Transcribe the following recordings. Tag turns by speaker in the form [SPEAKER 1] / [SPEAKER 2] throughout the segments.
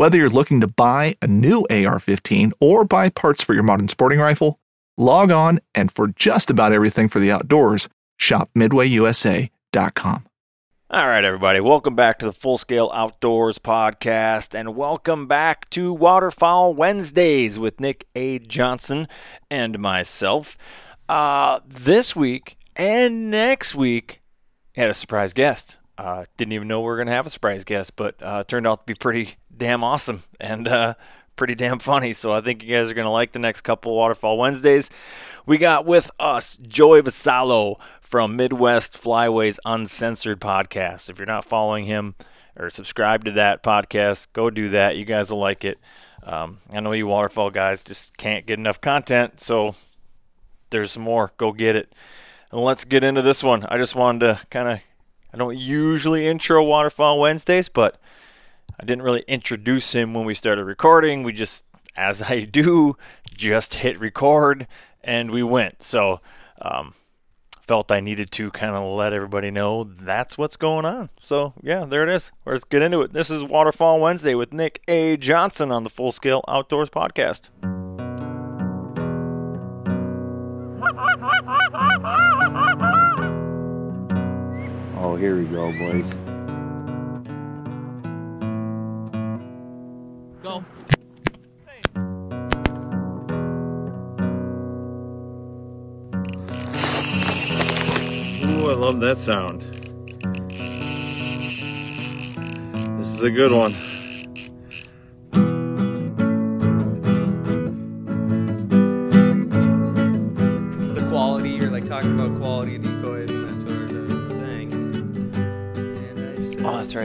[SPEAKER 1] Whether you're looking to buy a new AR 15 or buy parts for your modern sporting rifle, log on and for just about everything for the outdoors, shop MidwayUSA.com.
[SPEAKER 2] All right, everybody, welcome back to the Full Scale Outdoors podcast, and welcome back to Waterfowl Wednesdays with Nick A. Johnson and myself. Uh, this week and next week, had a surprise guest. Uh, didn't even know we were going to have a surprise guest, but uh, turned out to be pretty damn awesome and uh, pretty damn funny. So I think you guys are going to like the next couple Waterfowl Wednesdays. We got with us Joey Vassallo from Midwest Flyways Uncensored podcast. If you're not following him or subscribe to that podcast, go do that. You guys will like it. Um, I know you waterfowl guys just can't get enough content, so there's more. Go get it. And let's get into this one. I just wanted to kind of, I don't usually intro Waterfowl Wednesdays, but I didn't really introduce him when we started recording. We just, as I do, just hit record and we went. So, um, felt I needed to kind of let everybody know that's what's going on. So, yeah, there it is. Let's get into it. This is Waterfowl Wednesday with Nick A. Johnson on the Full Scale Outdoors Podcast.
[SPEAKER 3] Oh, here we go, boys.
[SPEAKER 4] Go.
[SPEAKER 2] Ooh, I love that sound. This is a good one.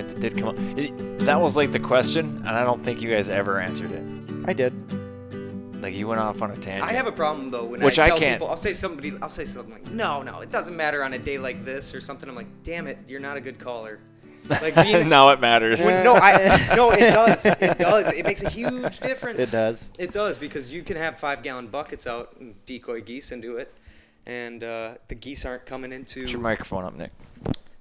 [SPEAKER 5] That
[SPEAKER 2] did come up. It, that was like the question, and I don't think you guys ever answered it.
[SPEAKER 6] I did.
[SPEAKER 2] Like you went off on a tangent.
[SPEAKER 5] I have a problem though when
[SPEAKER 2] Which
[SPEAKER 5] I
[SPEAKER 2] I
[SPEAKER 5] tell
[SPEAKER 2] can't.
[SPEAKER 5] people, I'll say somebody, I'll say something like, no, no, it doesn't matter on a day like this or something. I'm like, damn it, you're not a good caller. Like being,
[SPEAKER 2] now it matters.
[SPEAKER 5] when- no, I, no, it does, it does. It makes a huge difference.
[SPEAKER 6] It does.
[SPEAKER 5] It does because you can have five gallon buckets out and decoy geese into it, and uh, the geese aren't coming into
[SPEAKER 2] Put your microphone up, Nick.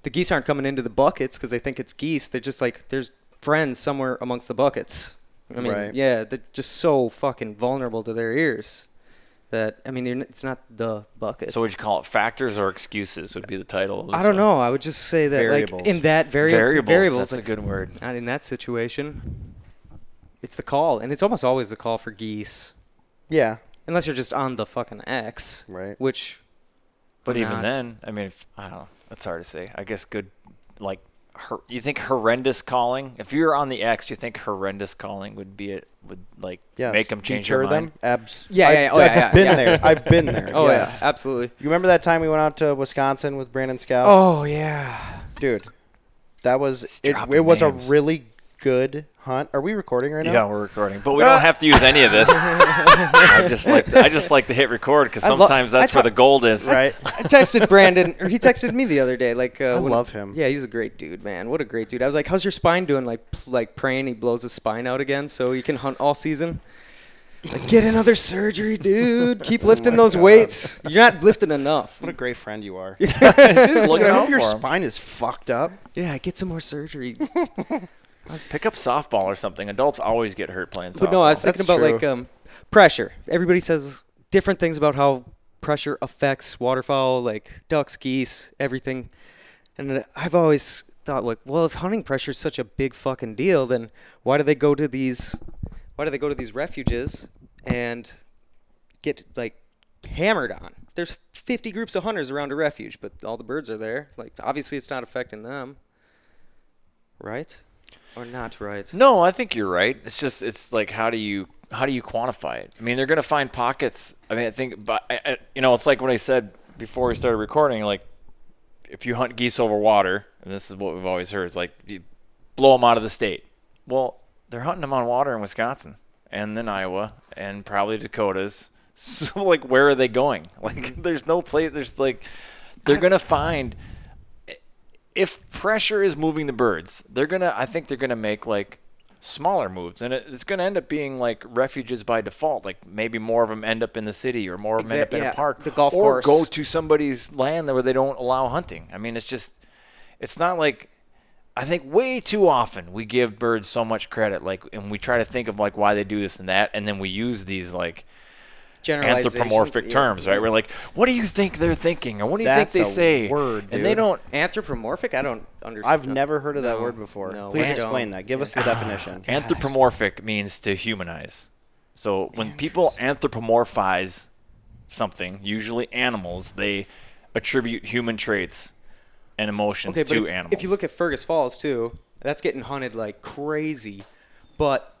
[SPEAKER 5] The geese aren't coming into the buckets because they think it's geese. They're just like there's friends somewhere amongst the buckets. I mean,
[SPEAKER 6] Right.
[SPEAKER 5] yeah, they're just so fucking vulnerable to their ears that I mean, you're it's not the buckets.
[SPEAKER 2] So would you call it factors or excuses? Would be the title. Of this
[SPEAKER 5] I don't
[SPEAKER 2] one.
[SPEAKER 5] know. I would just say that
[SPEAKER 6] Variables.
[SPEAKER 5] like in that vari-
[SPEAKER 2] Variables.
[SPEAKER 5] variables
[SPEAKER 2] That's
[SPEAKER 5] like,
[SPEAKER 2] a good word.
[SPEAKER 5] Not in that situation. It's the call, and it's almost always the call for geese,
[SPEAKER 6] Yeah.
[SPEAKER 5] unless you're just on the fucking X,
[SPEAKER 6] Right.
[SPEAKER 5] Which,
[SPEAKER 2] But even
[SPEAKER 5] not.
[SPEAKER 2] then, I mean, if, I don't know. That's hard to say. I guess good, like, hor- you think horrendous calling? If you're on the X, do you think horrendous calling would be it? Would like
[SPEAKER 6] Yes.
[SPEAKER 2] make them change
[SPEAKER 6] Deter
[SPEAKER 2] their mind?
[SPEAKER 6] them. Abs.
[SPEAKER 5] Yeah,
[SPEAKER 6] I've,
[SPEAKER 5] yeah, oh, yeah.
[SPEAKER 6] Oh, I've
[SPEAKER 5] yeah,
[SPEAKER 6] been
[SPEAKER 5] yeah.
[SPEAKER 6] there. I've been there.
[SPEAKER 5] oh
[SPEAKER 6] yes.
[SPEAKER 5] yeah, absolutely.
[SPEAKER 6] You remember that time we went out to Wisconsin with Brandon Scout?
[SPEAKER 5] Oh yeah.
[SPEAKER 6] dude, that was it. It was
[SPEAKER 2] names.
[SPEAKER 6] a really good hunt. Are we recording right now?
[SPEAKER 2] Yeah, we're recording, but we don't have to use any of this. I just like to, I just like to hit record because
[SPEAKER 5] I lo-
[SPEAKER 2] sometimes
[SPEAKER 5] I
[SPEAKER 2] that's where
[SPEAKER 5] ta-
[SPEAKER 2] the gold is.
[SPEAKER 6] Right.
[SPEAKER 5] I texted Brandon, or he texted me the other day. Like, uh,
[SPEAKER 6] I
[SPEAKER 5] when-
[SPEAKER 6] love him.
[SPEAKER 5] Yeah, he's a great dude, man. What a great dude. I was like, "How's your spine doing?" Like, like praying he blows his spine out again so he can hunt all season. Like, get another surgery, dude. Keep lifting those weights. You're not lifting enough.
[SPEAKER 6] What a great friend you are.
[SPEAKER 2] Just
[SPEAKER 6] Look,
[SPEAKER 2] looking
[SPEAKER 6] I hope your
[SPEAKER 2] for 'em.
[SPEAKER 6] spine is fucked up.
[SPEAKER 5] Yeah, get some more surgery.
[SPEAKER 2] Pick up softball or something. Adults always get hurt playing softball.
[SPEAKER 5] But no, I was thinking
[SPEAKER 6] That's
[SPEAKER 5] about
[SPEAKER 6] true.
[SPEAKER 5] like um, pressure. Everybody says different things about how pressure affects waterfowl, like ducks, geese, everything. And I've always thought, like, well, if hunting pressure is such a big fucking deal, then why do they go to these? Why do they go to these refuges and get like hammered on? There's 50 groups of hunters around a refuge, but all the birds are there. Like, obviously, it's not affecting them, right? Or not right?
[SPEAKER 2] No, I think you're right. It's just it's like how do you how do you quantify it? I mean, they're going to find pockets. I mean, I think, but I, I- you know, it's like what I said before we started recording. Like, if you hunt geese over water, and this is what we've always heard, it's like you blow them out of the state. Well, they're hunting them on water in Wisconsin and then Iowa and probably Dakotas. So, like, where are they going? Like, there's no place. There's like, they're going to find if pressure is moving the birds, they're gonna. I think they're gonna make like smaller moves, and it, it's gonna end up being like refuges by default. Like maybe more of them end up in the city, or more of them end up in a park,
[SPEAKER 5] the golf
[SPEAKER 2] or
[SPEAKER 5] course.
[SPEAKER 2] go to somebody's land where they don't allow hunting. I mean, it's just, it's not like. I think way too often we give birds so much credit, like, and we try to think of like why they do this and that, and then we use these like anthropomorphic
[SPEAKER 5] yeah.
[SPEAKER 2] terms, right? We're like, what do you think they're thinking, or what do you
[SPEAKER 6] That's
[SPEAKER 2] think they say?
[SPEAKER 6] word,
[SPEAKER 2] and they don't.
[SPEAKER 5] Anthropomorphic? I don't understand.
[SPEAKER 6] I've never heard of that
[SPEAKER 5] No,
[SPEAKER 6] word before.
[SPEAKER 5] no,
[SPEAKER 6] Please explain that. Give us the definition.
[SPEAKER 2] Anthropomorphic means to humanize. So when people anthropomorphize something, usually animals, they attribute human traits and emotions
[SPEAKER 5] Okay, but
[SPEAKER 2] to
[SPEAKER 5] if,
[SPEAKER 2] animals.
[SPEAKER 5] if you look at Fergus Falls too, that's getting hunted like crazy. But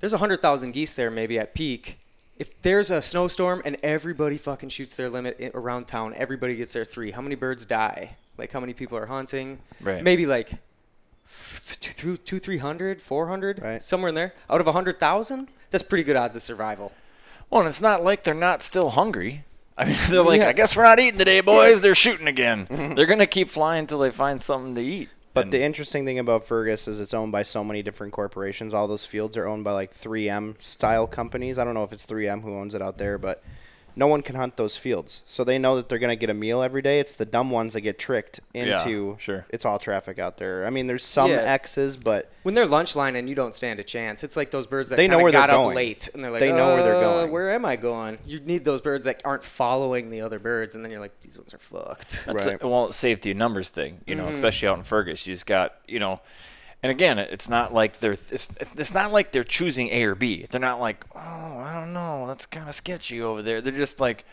[SPEAKER 5] there's a hundred thousand geese there, maybe at peak. If there's a snowstorm and everybody fucking shoots their limit around town, everybody gets their three. How many birds die? Like how many people are hunting?
[SPEAKER 2] Right.
[SPEAKER 5] Maybe like two, two, two, three hundred, four hundred,
[SPEAKER 6] Right.
[SPEAKER 5] somewhere in there. Out of a hundred thousand, that's pretty good odds of survival.
[SPEAKER 2] well, and it's not like they're not still hungry. I mean, they're like,
[SPEAKER 5] Yeah.
[SPEAKER 2] I guess we're not eating today, boys. They're shooting again. Mm-hmm. they're gonna keep flying until they find something to eat.
[SPEAKER 6] But
[SPEAKER 2] And-
[SPEAKER 6] the interesting thing about Fergus is it's owned by so many different corporations. All those fields are owned by like 3M style companies. I don't know if it's 3M who owns it out there, but no one can hunt those fields. So they know that they're going to get a meal every day. It's the dumb ones that get tricked into
[SPEAKER 2] Yeah,
[SPEAKER 6] into
[SPEAKER 2] sure.
[SPEAKER 6] it's all traffic out there. I mean, there's some
[SPEAKER 5] Yeah.
[SPEAKER 6] X's, but
[SPEAKER 5] When they're lunch line and you don't stand a chance, it's like those birds that
[SPEAKER 6] They know
[SPEAKER 5] kinda
[SPEAKER 6] where they're
[SPEAKER 5] got up
[SPEAKER 6] going.
[SPEAKER 5] late and they're like,
[SPEAKER 6] They know where they're
[SPEAKER 5] "Uh,
[SPEAKER 6] going."
[SPEAKER 5] Where am I going? You need those birds that aren't following the other birds, and then you're like, these ones are fucked.
[SPEAKER 2] That's
[SPEAKER 6] Right.
[SPEAKER 2] a, well, safety numbers thing, you know,
[SPEAKER 5] Mm-hmm.
[SPEAKER 2] especially out in Fergus. You just got, you know, and again, it's not like they're it's, it's not like they're choosing A or B. They're not like, oh, I don't know, that's kind of sketchy over there. They're just like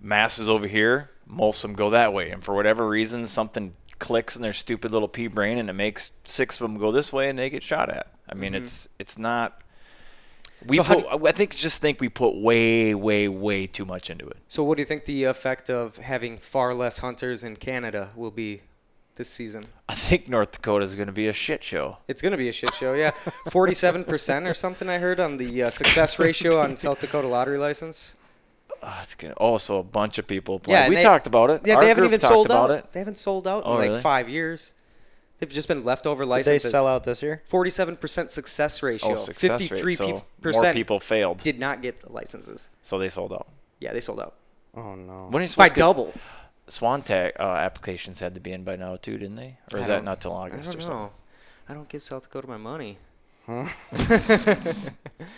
[SPEAKER 2] masses over here. Most of them go that way, and for whatever reason, something clicks in their stupid little pea brain, and it makes six of them go this way, and they get shot at. I mean, it's it's not. We
[SPEAKER 5] Mm-hmm. So
[SPEAKER 2] put, I think just think we put way, way, way too much into it.
[SPEAKER 5] So, what do you think the effect of having far less hunters in Canada will be this season?
[SPEAKER 2] I think North Dakota is going to be a shit show.
[SPEAKER 5] It's going to be a shit show, yeah. 47% or something I heard on the uh, success ratio on South Dakota lottery license.
[SPEAKER 2] Oh, it's gonna, oh, so a bunch of people play.
[SPEAKER 5] Yeah,
[SPEAKER 2] we
[SPEAKER 5] they-
[SPEAKER 2] talked about it.
[SPEAKER 5] Yeah,
[SPEAKER 2] Our
[SPEAKER 5] they haven't
[SPEAKER 2] group
[SPEAKER 5] even sold
[SPEAKER 2] about
[SPEAKER 5] out.
[SPEAKER 2] it.
[SPEAKER 5] They haven't sold out
[SPEAKER 2] Oh,
[SPEAKER 5] in like
[SPEAKER 2] really?
[SPEAKER 5] five years. They've just been leftover licenses.
[SPEAKER 6] did they sell out this year?
[SPEAKER 5] 47% success ratio.
[SPEAKER 2] Oh, success
[SPEAKER 5] 53
[SPEAKER 2] rate. So
[SPEAKER 5] pe-
[SPEAKER 2] more
[SPEAKER 5] percent
[SPEAKER 2] people failed,
[SPEAKER 5] did not get the licenses.
[SPEAKER 2] so they sold out.
[SPEAKER 5] Yeah, they sold out.
[SPEAKER 6] Oh no.
[SPEAKER 2] When are you
[SPEAKER 5] By
[SPEAKER 2] supposed to
[SPEAKER 5] double.
[SPEAKER 2] Swan tag uh, applications had to be in by now too, didn't they? Or is that
[SPEAKER 5] don't-
[SPEAKER 2] not till
[SPEAKER 5] I
[SPEAKER 2] August
[SPEAKER 5] don't
[SPEAKER 2] or
[SPEAKER 5] know.
[SPEAKER 2] something?
[SPEAKER 5] I don't give South Dakota my money.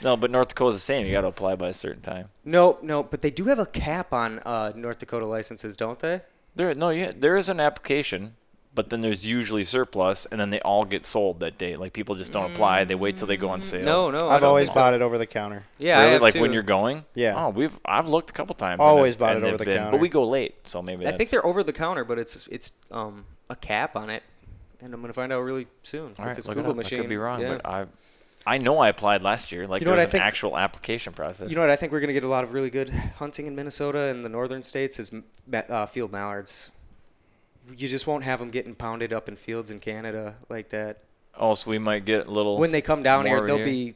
[SPEAKER 2] No, but North Dakota's the same. You got to apply by a certain time.
[SPEAKER 5] Nope, nope. But they do have a cap on uh, North Dakota licenses, don't they?
[SPEAKER 2] There, no, yeah, there is an application, but then there's usually surplus, and then they all get sold that day. Like people just don't apply; they wait till they go on sale.
[SPEAKER 5] No, no. I
[SPEAKER 6] I've
[SPEAKER 5] don't
[SPEAKER 6] always bought it over the counter.
[SPEAKER 5] Yeah, I have
[SPEAKER 2] like
[SPEAKER 5] too.
[SPEAKER 2] when you're going?
[SPEAKER 6] Yeah.
[SPEAKER 2] Oh, we've I've looked a couple times. and
[SPEAKER 6] Always
[SPEAKER 2] it-
[SPEAKER 6] bought
[SPEAKER 2] and
[SPEAKER 6] it over
[SPEAKER 2] they've
[SPEAKER 6] the
[SPEAKER 2] been-
[SPEAKER 6] counter.
[SPEAKER 2] But we go late, so maybe
[SPEAKER 5] I think they're over the counter, but it's it's um a cap on it, and I'm gonna find out really soon
[SPEAKER 2] All
[SPEAKER 5] with
[SPEAKER 2] right,
[SPEAKER 5] this
[SPEAKER 2] look it
[SPEAKER 5] Google
[SPEAKER 2] up.
[SPEAKER 5] machine.
[SPEAKER 2] I could be wrong,
[SPEAKER 5] Yeah.
[SPEAKER 2] but I, I know I applied last year. Like
[SPEAKER 5] You know
[SPEAKER 2] there
[SPEAKER 5] what
[SPEAKER 2] was
[SPEAKER 5] I
[SPEAKER 2] an
[SPEAKER 5] think-
[SPEAKER 2] actual application process.
[SPEAKER 5] You know what? I think we're gonna get a lot of really good hunting in Minnesota and the northern states is m- ma- uh, field mallards. You just won't have them getting pounded up in fields in Canada like that.
[SPEAKER 2] Also, we might get a little.
[SPEAKER 5] When they come down here, they'll
[SPEAKER 2] here.
[SPEAKER 5] be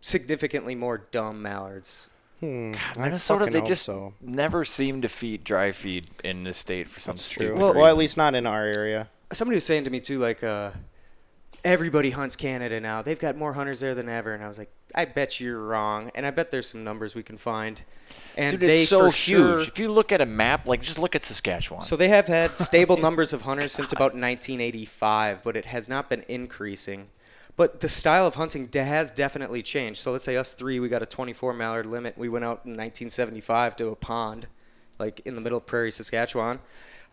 [SPEAKER 5] significantly more dumb mallards.
[SPEAKER 6] Hmm. I
[SPEAKER 2] Minnesota,
[SPEAKER 6] fucking
[SPEAKER 2] they just
[SPEAKER 6] so.
[SPEAKER 2] never seem to feed dry feed in the state for some
[SPEAKER 6] That's
[SPEAKER 2] stupid
[SPEAKER 6] true.
[SPEAKER 5] Well-
[SPEAKER 2] reason.
[SPEAKER 6] Well, at least not in our area.
[SPEAKER 5] Somebody was saying to me too, like, uh, everybody hunts Canada now. They've got more hunters there than ever. And I was like, I bet you're wrong. And I bet there's some numbers we can find. And
[SPEAKER 2] Dude, it's so huge.
[SPEAKER 5] sure.
[SPEAKER 2] If you look at a map, like just look at Saskatchewan.
[SPEAKER 5] So they have had stable numbers of hunters since about 1985, but it has not been increasing. But the style of hunting has definitely changed. So let's say us three, we got a 24 mallard limit. We went out in 1975 to a pond, like in the middle of Prairie, Saskatchewan.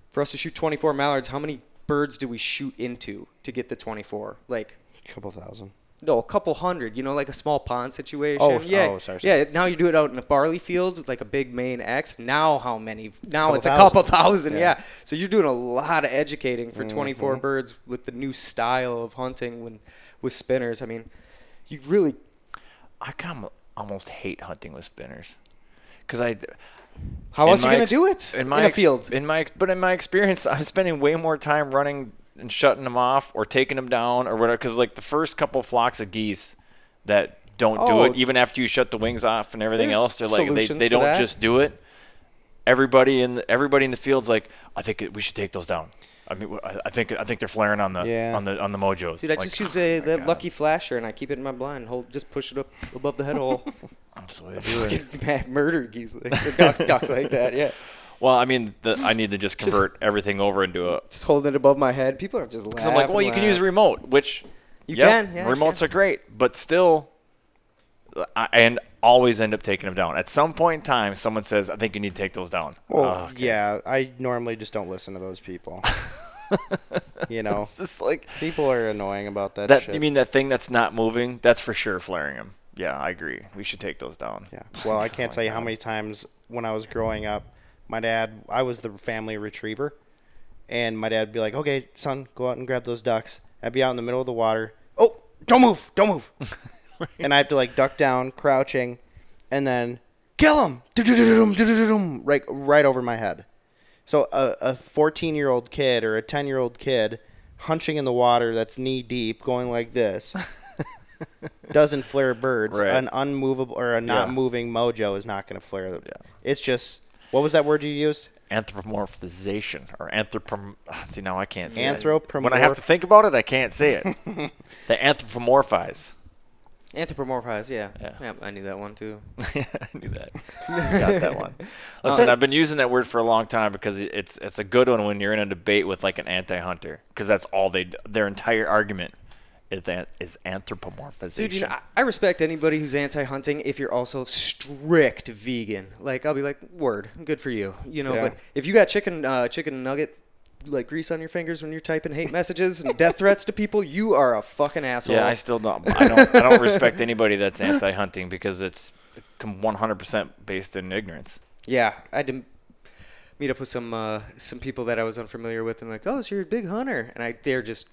[SPEAKER 5] For us to shoot 24 mallards, how many birds do we shoot into to get the 24? Like
[SPEAKER 6] A couple thousand.
[SPEAKER 5] no, a couple hundred. You know, like a small pond situation.
[SPEAKER 6] Oh,
[SPEAKER 5] yeah,
[SPEAKER 6] oh, sorry, sorry.
[SPEAKER 5] yeah. Now you do it out in a barley field with like a big main X. Now how many? Now
[SPEAKER 6] Couple
[SPEAKER 5] it's a couple thousand. Yeah.
[SPEAKER 6] Yeah. Mm-hmm.
[SPEAKER 5] So you're doing a lot of educating for 24 birds with the new style of hunting when with spinners. I mean, you really
[SPEAKER 2] I kind of almost hate hunting with spinners because I.
[SPEAKER 5] how else are you gonna
[SPEAKER 2] ex-
[SPEAKER 5] do it
[SPEAKER 2] in my
[SPEAKER 5] in a
[SPEAKER 2] ex-
[SPEAKER 5] field?
[SPEAKER 2] In my but in my experience, I'm spending way more time running and shutting them off or taking them down or whatever. Because like the first couple flocks of geese that don't do
[SPEAKER 5] Oh.
[SPEAKER 2] it, even after you shut the wings off and everything else, they're like they, they don't
[SPEAKER 5] that.
[SPEAKER 2] just do it. Everybody in the, everybody in the field's like, I think we should take those down. I mean, I I think I think they're flaring on the
[SPEAKER 6] Yeah.
[SPEAKER 2] on the on the mojos.
[SPEAKER 5] Dude, I
[SPEAKER 2] Like,
[SPEAKER 5] just use
[SPEAKER 2] oh
[SPEAKER 5] a
[SPEAKER 2] my
[SPEAKER 5] that
[SPEAKER 2] God,
[SPEAKER 5] lucky flasher and I keep it in my blind. Hold, just push it up above the head hole.
[SPEAKER 2] that's the way to do it.
[SPEAKER 5] Mad murder geese, like, ducks, ducks like that. Yeah,
[SPEAKER 2] Well, I mean, the, I need to just convert everything over into a.
[SPEAKER 5] just holding it above my head. People are just laughing.
[SPEAKER 2] Because I'm like, well, you can use a remote, which
[SPEAKER 5] You
[SPEAKER 2] yeah,
[SPEAKER 5] can, yeah, you
[SPEAKER 2] remotes
[SPEAKER 5] can.
[SPEAKER 2] are great, but still, I and always end up taking them down. At some point in time, someone says, "I think you need to take those down."
[SPEAKER 6] Well,
[SPEAKER 2] Oh, okay.
[SPEAKER 6] yeah, I normally just don't listen to those people. you know,
[SPEAKER 2] it's just like
[SPEAKER 6] people are annoying about that.
[SPEAKER 2] that.
[SPEAKER 6] shit.
[SPEAKER 2] You mean that thing that's not moving? That's for sure flaring them. Yeah, I agree. We should take those down.
[SPEAKER 6] Yeah. Well, I can't
[SPEAKER 2] my
[SPEAKER 6] tell you how many times when I was growing up, my dad, I was the family retriever, and my dad would be like, "Okay, son, go out and grab those ducks." I'd be out in the middle of the water. Oh, don't move! Don't move! and I have to like duck down, crouching, and then kill him! Right, right over my head. So a a 14 year old kid or a 10 year old kid hunching in the water that's knee deep, going like this. doesn't flare birds.
[SPEAKER 2] Right.
[SPEAKER 6] An unmovable or a not
[SPEAKER 2] Yeah.
[SPEAKER 6] moving mojo is not going to flare them. It's just what was that word you used?
[SPEAKER 2] Anthropomorphization or anthropom. See now I can't say it.
[SPEAKER 6] Anthropomorph-
[SPEAKER 2] When I have to think about it, I can't say it. they anthropomorphize.
[SPEAKER 5] Anthropomorphize, yeah.
[SPEAKER 2] Yeah.
[SPEAKER 5] yeah. I knew that one too.
[SPEAKER 2] I knew that. Got that one. Listen, I've been using that word for a long time because it's it's a good one when you're in a debate with like an anti-hunter because that's all they their entire argument is that is anthropomorphization.
[SPEAKER 5] Dude, you know, I, I respect anybody who's anti-hunting if you're also strict vegan. Like, I'll be like, word, good for you. You know,
[SPEAKER 6] Yeah.
[SPEAKER 5] but if you got chicken, uh, chicken nugget, like grease on your fingers when you're typing hate messages and death threats to people, you are a fucking asshole.
[SPEAKER 2] yeah, I still don't. I don't. I don't respect anybody that's anti-hunting because it's 100% based in ignorance.
[SPEAKER 5] Yeah, I had to meet up with some uh, some people that I was unfamiliar with, and like, oh, so you're a big hunter, and I they're just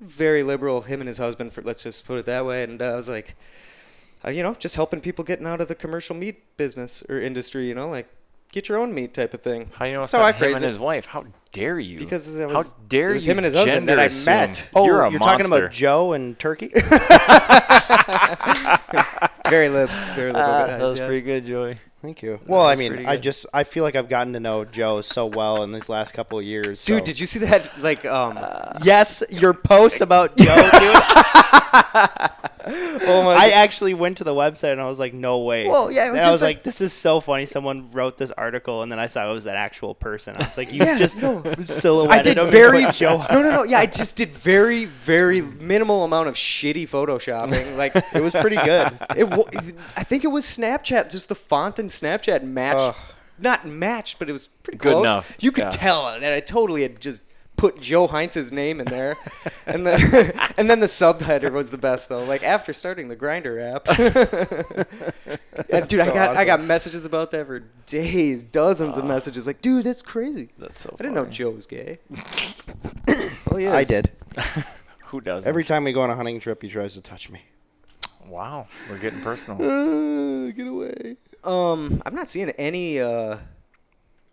[SPEAKER 5] very liberal. Him and his husband, for let's just put it that way, and uh, I was like, uh, you know, just helping people getting out of the commercial meat business or industry, you know, like get your own meat type of thing.
[SPEAKER 2] How do you know it's
[SPEAKER 5] That's how I
[SPEAKER 2] him
[SPEAKER 5] phrase
[SPEAKER 2] and
[SPEAKER 5] it.
[SPEAKER 2] his wife? How dare you?
[SPEAKER 5] Because it was,
[SPEAKER 2] how
[SPEAKER 5] was-
[SPEAKER 2] dare
[SPEAKER 5] it was
[SPEAKER 2] you
[SPEAKER 5] him and his husband that I
[SPEAKER 2] assume?
[SPEAKER 5] met.
[SPEAKER 6] Oh,
[SPEAKER 2] you're a
[SPEAKER 6] you're
[SPEAKER 2] monster.
[SPEAKER 6] talking about Joe and Turkey?
[SPEAKER 5] Very lib, very liberal
[SPEAKER 2] Ah,
[SPEAKER 5] guys.
[SPEAKER 2] that was
[SPEAKER 5] yeah.
[SPEAKER 2] pretty good, Joey.
[SPEAKER 6] Thank you. Well, I mean, I just I feel like I've gotten to know Joe so well in these last couple of years.
[SPEAKER 5] Dude,
[SPEAKER 6] so-
[SPEAKER 5] did you see that? Like, um,
[SPEAKER 6] Yes, your post about Joe, dude.
[SPEAKER 5] oh my
[SPEAKER 6] I actually went to the website and I was like, no way.
[SPEAKER 5] Well, yeah, it was
[SPEAKER 6] and I was
[SPEAKER 5] a-
[SPEAKER 6] like, this is so funny. Someone wrote this article and then I saw it was an actual person. I was like, you
[SPEAKER 5] Yeah,
[SPEAKER 6] just
[SPEAKER 5] no.
[SPEAKER 6] silhouetted
[SPEAKER 5] I did very
[SPEAKER 6] Joe.
[SPEAKER 5] no no no yeah I just did very very minimal amount of shitty photoshopping like
[SPEAKER 6] It was pretty good.
[SPEAKER 5] it I think it was Snapchat just the font in Snapchat matched not matched but it was pretty
[SPEAKER 2] Good
[SPEAKER 5] close
[SPEAKER 2] enough,
[SPEAKER 5] you could
[SPEAKER 2] yeah.
[SPEAKER 5] tell that I totally had just put Joe Heinz's name in there and then and then the subheader was the best though like after starting the Grindr app and dude I
[SPEAKER 6] So
[SPEAKER 5] got I got messages about that for days dozens of messages like dude that's crazy
[SPEAKER 2] That's so.
[SPEAKER 5] I didn't know. Joe was gay. well, he
[SPEAKER 6] I did.
[SPEAKER 2] Who does
[SPEAKER 6] Every time we go on a hunting trip, he tries to touch me.
[SPEAKER 2] Wow, we're getting personal.
[SPEAKER 6] Uh, get away.
[SPEAKER 5] Um, I'm not seeing any. Uh,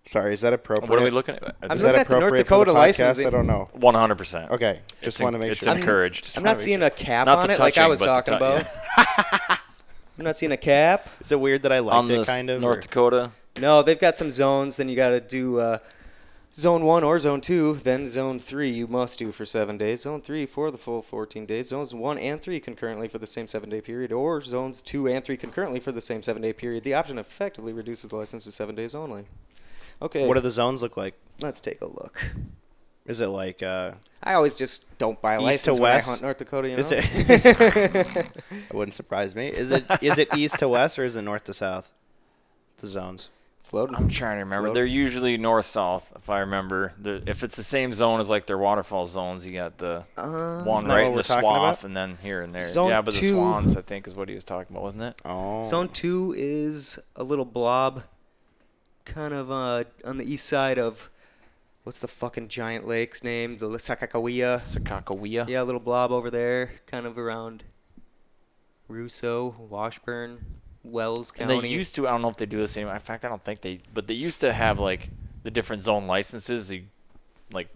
[SPEAKER 6] Sorry, is that appropriate?
[SPEAKER 2] what are we looking at?
[SPEAKER 5] I'm
[SPEAKER 6] Is
[SPEAKER 5] looking
[SPEAKER 6] that
[SPEAKER 5] at the North
[SPEAKER 6] appropriate for the
[SPEAKER 5] Dakota
[SPEAKER 6] podcast?
[SPEAKER 5] licensing.
[SPEAKER 6] I don't know.
[SPEAKER 2] One hundred percent.
[SPEAKER 6] Okay, just
[SPEAKER 2] It's
[SPEAKER 6] want to
[SPEAKER 2] en-
[SPEAKER 6] make
[SPEAKER 2] it's
[SPEAKER 6] sure.
[SPEAKER 2] encouraged.
[SPEAKER 5] I'm not seeing a cap
[SPEAKER 2] Not
[SPEAKER 5] on
[SPEAKER 2] the
[SPEAKER 5] it like I
[SPEAKER 2] touching,
[SPEAKER 5] was
[SPEAKER 2] but the
[SPEAKER 5] talking
[SPEAKER 2] tou-
[SPEAKER 5] about. I'm not seeing a cap.
[SPEAKER 6] Is it weird that I liked
[SPEAKER 2] on
[SPEAKER 6] it
[SPEAKER 2] the
[SPEAKER 6] kind of?
[SPEAKER 2] North
[SPEAKER 6] or-
[SPEAKER 2] Dakota.
[SPEAKER 5] No, they've got some zones. Then you got to do. Uh, Zone 1 or Zone 2, then Zone 3 you must do for 7 days. Zone 3 for the full 14 days. Zones 1 and 3 concurrently for the same 7 day period, or Zones 2 and 3 concurrently for the same 7 day period. The option effectively reduces the license to 7 days only. Okay,
[SPEAKER 6] What do the zones look like?
[SPEAKER 5] let's take a look.
[SPEAKER 6] Is it like uh
[SPEAKER 5] I always just don't buy a
[SPEAKER 6] East to
[SPEAKER 5] license when I
[SPEAKER 6] west?
[SPEAKER 5] hunt North Dakota. You know?
[SPEAKER 6] is it it wouldn't surprise me. Is it is it east to west or is it north to south? The zones.
[SPEAKER 5] it's loaded.
[SPEAKER 2] I'm trying to remember. They're usually north south, if I remember. The, if it's the same zone as like their waterfowl zones, you got the
[SPEAKER 5] Uh,
[SPEAKER 2] one right in the
[SPEAKER 6] talking
[SPEAKER 2] swath,
[SPEAKER 6] about?
[SPEAKER 2] and then here and there.
[SPEAKER 5] Zone
[SPEAKER 2] yeah, but the swans, I think, is what he was talking about, wasn't it?
[SPEAKER 6] Oh.
[SPEAKER 5] Zone 2 is a little blob kind of uh, on the east side of what's the fucking giant lake's name? The Sakakawea.
[SPEAKER 2] Sakakawea.
[SPEAKER 5] Yeah, a little blob over there, kind of around Russo, Washburn, Wells County.
[SPEAKER 2] And they used to. I don't know if they do this anymore. In fact, I don't think they. But they used to have like the different zone licenses. You, like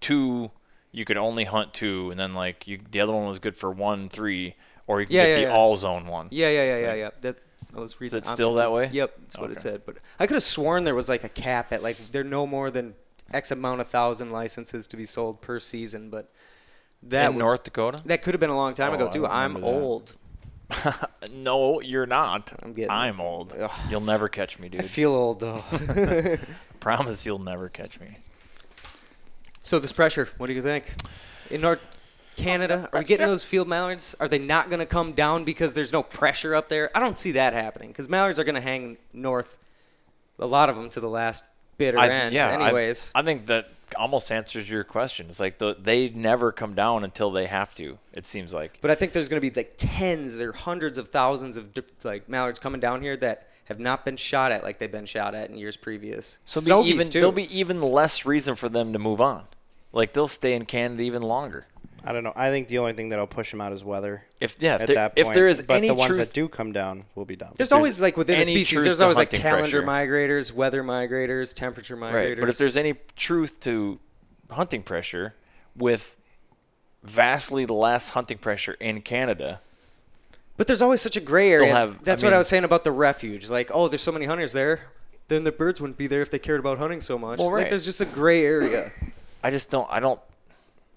[SPEAKER 2] two, you could only hunt two, and then like you, the other one was good for one, three, or you could
[SPEAKER 5] Yeah,
[SPEAKER 2] get
[SPEAKER 5] yeah,
[SPEAKER 2] the
[SPEAKER 5] yeah.
[SPEAKER 2] all zone one.
[SPEAKER 5] yeah, yeah, yeah,
[SPEAKER 2] It's
[SPEAKER 5] yeah, yeah. That, was reason.
[SPEAKER 2] it still that way?
[SPEAKER 5] Yep, that's what it
[SPEAKER 2] Okay.
[SPEAKER 5] said. But I could have sworn there was like a cap at like there are no more than X amount of thousand licenses to be sold per season. But that
[SPEAKER 2] in
[SPEAKER 5] would-
[SPEAKER 2] North Dakota.
[SPEAKER 5] that could have been a long time
[SPEAKER 2] Oh,
[SPEAKER 5] ago
[SPEAKER 2] I
[SPEAKER 5] too.
[SPEAKER 2] don't
[SPEAKER 5] I'm
[SPEAKER 2] remember that.
[SPEAKER 5] old.
[SPEAKER 2] no, you're not.
[SPEAKER 5] I'm getting-
[SPEAKER 2] I'm old.
[SPEAKER 5] Ugh.
[SPEAKER 2] You'll never catch me, dude.
[SPEAKER 5] I feel old though.
[SPEAKER 2] Promise you'll never catch me.
[SPEAKER 5] So this pressure, what do you think? In North Canada, are we getting those field mallards? Are they not going to come down because there's no pressure up there? I don't see that happening because mallards are going to hang north. A lot of them to the last bitter
[SPEAKER 2] I,
[SPEAKER 5] end.
[SPEAKER 2] yeah,
[SPEAKER 5] Anyways,
[SPEAKER 2] I, think that almost answers your question. It's like the, they never come down until they have to. It seems like.
[SPEAKER 5] but I think there's going to be like tens or hundreds of thousands of like mallards coming down here that have not been shot at like they've been shot at in years previous.
[SPEAKER 2] So
[SPEAKER 5] Snowies,
[SPEAKER 2] be even
[SPEAKER 5] too.
[SPEAKER 2] there'll be even less reason for them to move on. Like they'll stay in Canada even longer.
[SPEAKER 6] I don't know. I think the only thing that'll push them out is weather.
[SPEAKER 2] If yeah, if,
[SPEAKER 6] at
[SPEAKER 2] there,
[SPEAKER 6] that
[SPEAKER 2] if there is
[SPEAKER 6] but
[SPEAKER 2] any
[SPEAKER 6] the ones
[SPEAKER 2] truth,
[SPEAKER 6] that do come down will be done.
[SPEAKER 5] There's
[SPEAKER 2] there's
[SPEAKER 5] always like within a
[SPEAKER 2] any
[SPEAKER 5] species, there's always like calendar
[SPEAKER 2] pressure.
[SPEAKER 5] migrators, weather migrators, temperature migrators.
[SPEAKER 2] right? But if there's any truth to hunting pressure, with vastly less hunting pressure in Canada,
[SPEAKER 5] But there's always such a gray area.
[SPEAKER 2] have-
[SPEAKER 5] That's
[SPEAKER 2] I
[SPEAKER 5] what I was saying about the refuge. Like, oh, there's so many hunters there. Then the birds wouldn't be there if they cared about hunting so much.
[SPEAKER 2] Well,
[SPEAKER 5] Like,
[SPEAKER 2] right.
[SPEAKER 5] there's just a gray area.
[SPEAKER 2] I just don't. I don't.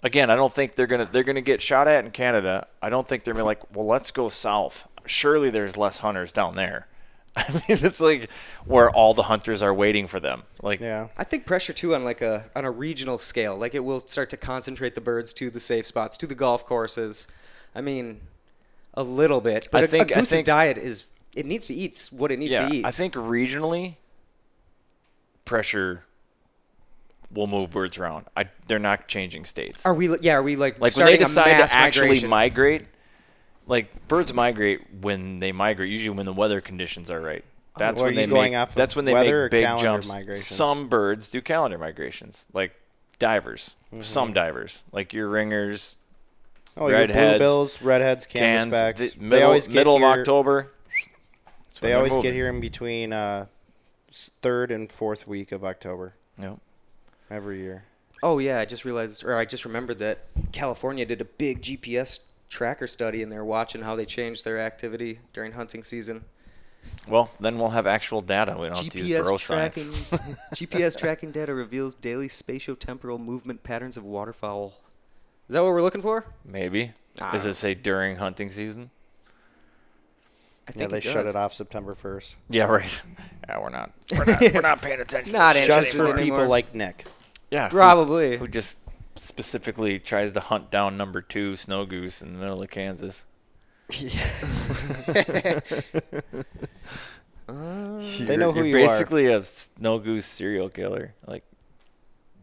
[SPEAKER 2] Again, I don't think they're gonna they're gonna get shot at in Canada. I don't think they're gonna be like, well, let's go south. Surely there's less hunters down there. I mean, it's like where all the hunters are waiting for them. Like,
[SPEAKER 6] yeah.
[SPEAKER 5] I think pressure too on like a on a regional scale. Like it will start to concentrate the birds to the safe spots, to the golf courses. I mean, a little bit. But
[SPEAKER 2] I
[SPEAKER 5] a-
[SPEAKER 2] think-
[SPEAKER 5] a
[SPEAKER 2] I
[SPEAKER 5] goose's
[SPEAKER 2] think-
[SPEAKER 5] diet is it needs to eat what it needs
[SPEAKER 2] yeah,
[SPEAKER 5] to eat.
[SPEAKER 2] I think regionally, pressure will move birds around. I they're not changing states.
[SPEAKER 5] Are we? Yeah. Are we like
[SPEAKER 2] like when they decide to actually
[SPEAKER 5] migration?
[SPEAKER 2] migrate like birds migrate when they migrate usually when the weather conditions are right that's
[SPEAKER 6] Well,
[SPEAKER 2] when they make that's when they make big jumps
[SPEAKER 6] migrations?
[SPEAKER 2] some birds do calendar migrations like divers
[SPEAKER 6] Mm-hmm.
[SPEAKER 2] some divers like your ringers
[SPEAKER 6] Oh,
[SPEAKER 2] redheads,
[SPEAKER 6] bluebills, redheads,
[SPEAKER 2] cans
[SPEAKER 6] canvasbacks.
[SPEAKER 2] the
[SPEAKER 6] they always get
[SPEAKER 2] middle
[SPEAKER 6] here,
[SPEAKER 2] of october
[SPEAKER 6] They always
[SPEAKER 2] moving.
[SPEAKER 6] get here in between uh, third and fourth week of October
[SPEAKER 2] Yep.
[SPEAKER 6] Every year.
[SPEAKER 5] Oh yeah, I just realized, or I just remembered that California did a big GPS tracker study, and they're watching how they changed their activity during hunting season.
[SPEAKER 2] well then we'll have actual data we don't have to use bro
[SPEAKER 5] tracking,
[SPEAKER 2] science
[SPEAKER 5] GPS tracking data reveals daily spatiotemporal movement patterns of waterfowl. Is that what we're looking for?
[SPEAKER 2] maybe
[SPEAKER 5] I
[SPEAKER 2] does
[SPEAKER 5] don't
[SPEAKER 2] it say during hunting season
[SPEAKER 5] I think
[SPEAKER 6] Yeah, they
[SPEAKER 5] it
[SPEAKER 6] shut it off September 1st.
[SPEAKER 2] yeah right yeah we're not we're not, we're not paying attention to
[SPEAKER 5] Not
[SPEAKER 2] this
[SPEAKER 6] Just for
[SPEAKER 2] anymore.
[SPEAKER 6] people like Nick.
[SPEAKER 2] Yeah,
[SPEAKER 5] Probably.
[SPEAKER 2] Who, just specifically tries to hunt down number two snow goose in the middle of Kansas.
[SPEAKER 6] Yeah, They know who
[SPEAKER 2] you're
[SPEAKER 6] you are.
[SPEAKER 2] basically a snow goose serial killer. Like,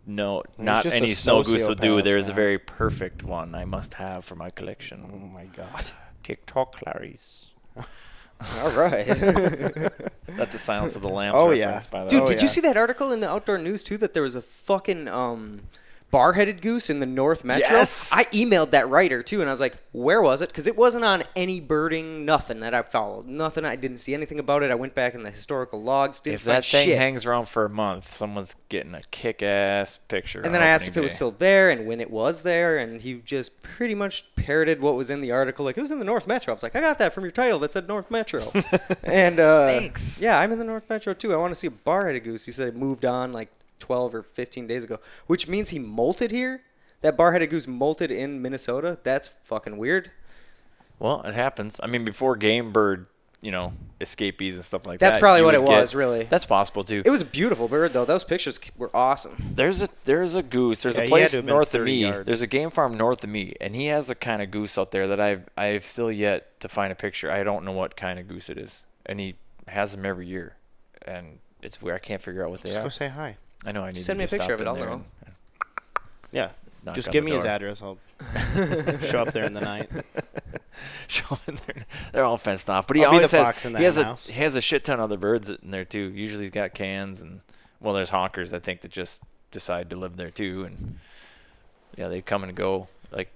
[SPEAKER 2] no, not any snow goose will do. There is a very perfect one I must have for my collection.
[SPEAKER 6] Oh my God.
[SPEAKER 2] TikTok Clarice.
[SPEAKER 5] All right.
[SPEAKER 2] That's a Silence of the Lambs
[SPEAKER 6] Oh, yeah.
[SPEAKER 2] by the
[SPEAKER 5] Dude,
[SPEAKER 2] way.
[SPEAKER 6] Oh,
[SPEAKER 5] did you
[SPEAKER 6] yeah.
[SPEAKER 5] see that article in the outdoor news too that there was a fucking um bar-headed goose in the North Metro?
[SPEAKER 2] Yes.
[SPEAKER 5] I emailed that writer too, and I was like, "Where was it?" Because it wasn't on any birding, nothing that I followed, nothing. I didn't see anything about it. I went back in the historical logs, didn't
[SPEAKER 2] If
[SPEAKER 5] find
[SPEAKER 2] that thing
[SPEAKER 5] shit.
[SPEAKER 2] hangs around for a month, someone's getting a kick-ass picture.
[SPEAKER 5] and then I asked if
[SPEAKER 2] opening
[SPEAKER 5] it was still there and when it was there, and he just pretty much parroted what was in the article. Like it was in the North Metro. I was like, I got that from your title that said North Metro. and uh,
[SPEAKER 2] Thanks.
[SPEAKER 5] Yeah, I'm in the North Metro too. I want to see a bar-headed goose. He said it moved on like 12 or 15 days ago, which means he molted here. That bar-headed goose molted in Minnesota. That's fucking weird.
[SPEAKER 2] Well, it happens. I mean, before game bird, you know, escapees and stuff like
[SPEAKER 5] That's
[SPEAKER 2] that.
[SPEAKER 5] That's
[SPEAKER 2] probably
[SPEAKER 5] what
[SPEAKER 2] would
[SPEAKER 5] it was,
[SPEAKER 2] get-
[SPEAKER 5] really.
[SPEAKER 2] That's possible too.
[SPEAKER 5] It was a beautiful bird though. Those pictures were awesome.
[SPEAKER 2] There's a there's a goose. There's
[SPEAKER 4] Yeah,
[SPEAKER 2] a place
[SPEAKER 4] to have been
[SPEAKER 2] north of me.
[SPEAKER 4] yards.
[SPEAKER 2] There's a game farm north of me, and he has a kind of goose out there that I've I've still yet to find a picture. I don't know what kind of goose it is, and he has them every year, and it's weird. I can't figure out what they
[SPEAKER 4] Just
[SPEAKER 2] are.
[SPEAKER 4] go say hi.
[SPEAKER 2] I know I need
[SPEAKER 5] Send
[SPEAKER 2] to
[SPEAKER 5] me a picture of it,
[SPEAKER 2] in
[SPEAKER 5] I'll know.
[SPEAKER 2] and-
[SPEAKER 4] Yeah.
[SPEAKER 2] Knock
[SPEAKER 4] Just give
[SPEAKER 2] the
[SPEAKER 4] me his address. I'll show up there in the night.
[SPEAKER 2] Show 'em they're, they're all fenced off. But he
[SPEAKER 4] I'll
[SPEAKER 2] always
[SPEAKER 4] the
[SPEAKER 2] has
[SPEAKER 4] fox in the
[SPEAKER 2] he has
[SPEAKER 4] hen
[SPEAKER 2] a he has a shit ton of other birds in there too. Usually he's got cans and well, there's honkers I think that just decide to live there too, and yeah, they come and go. Like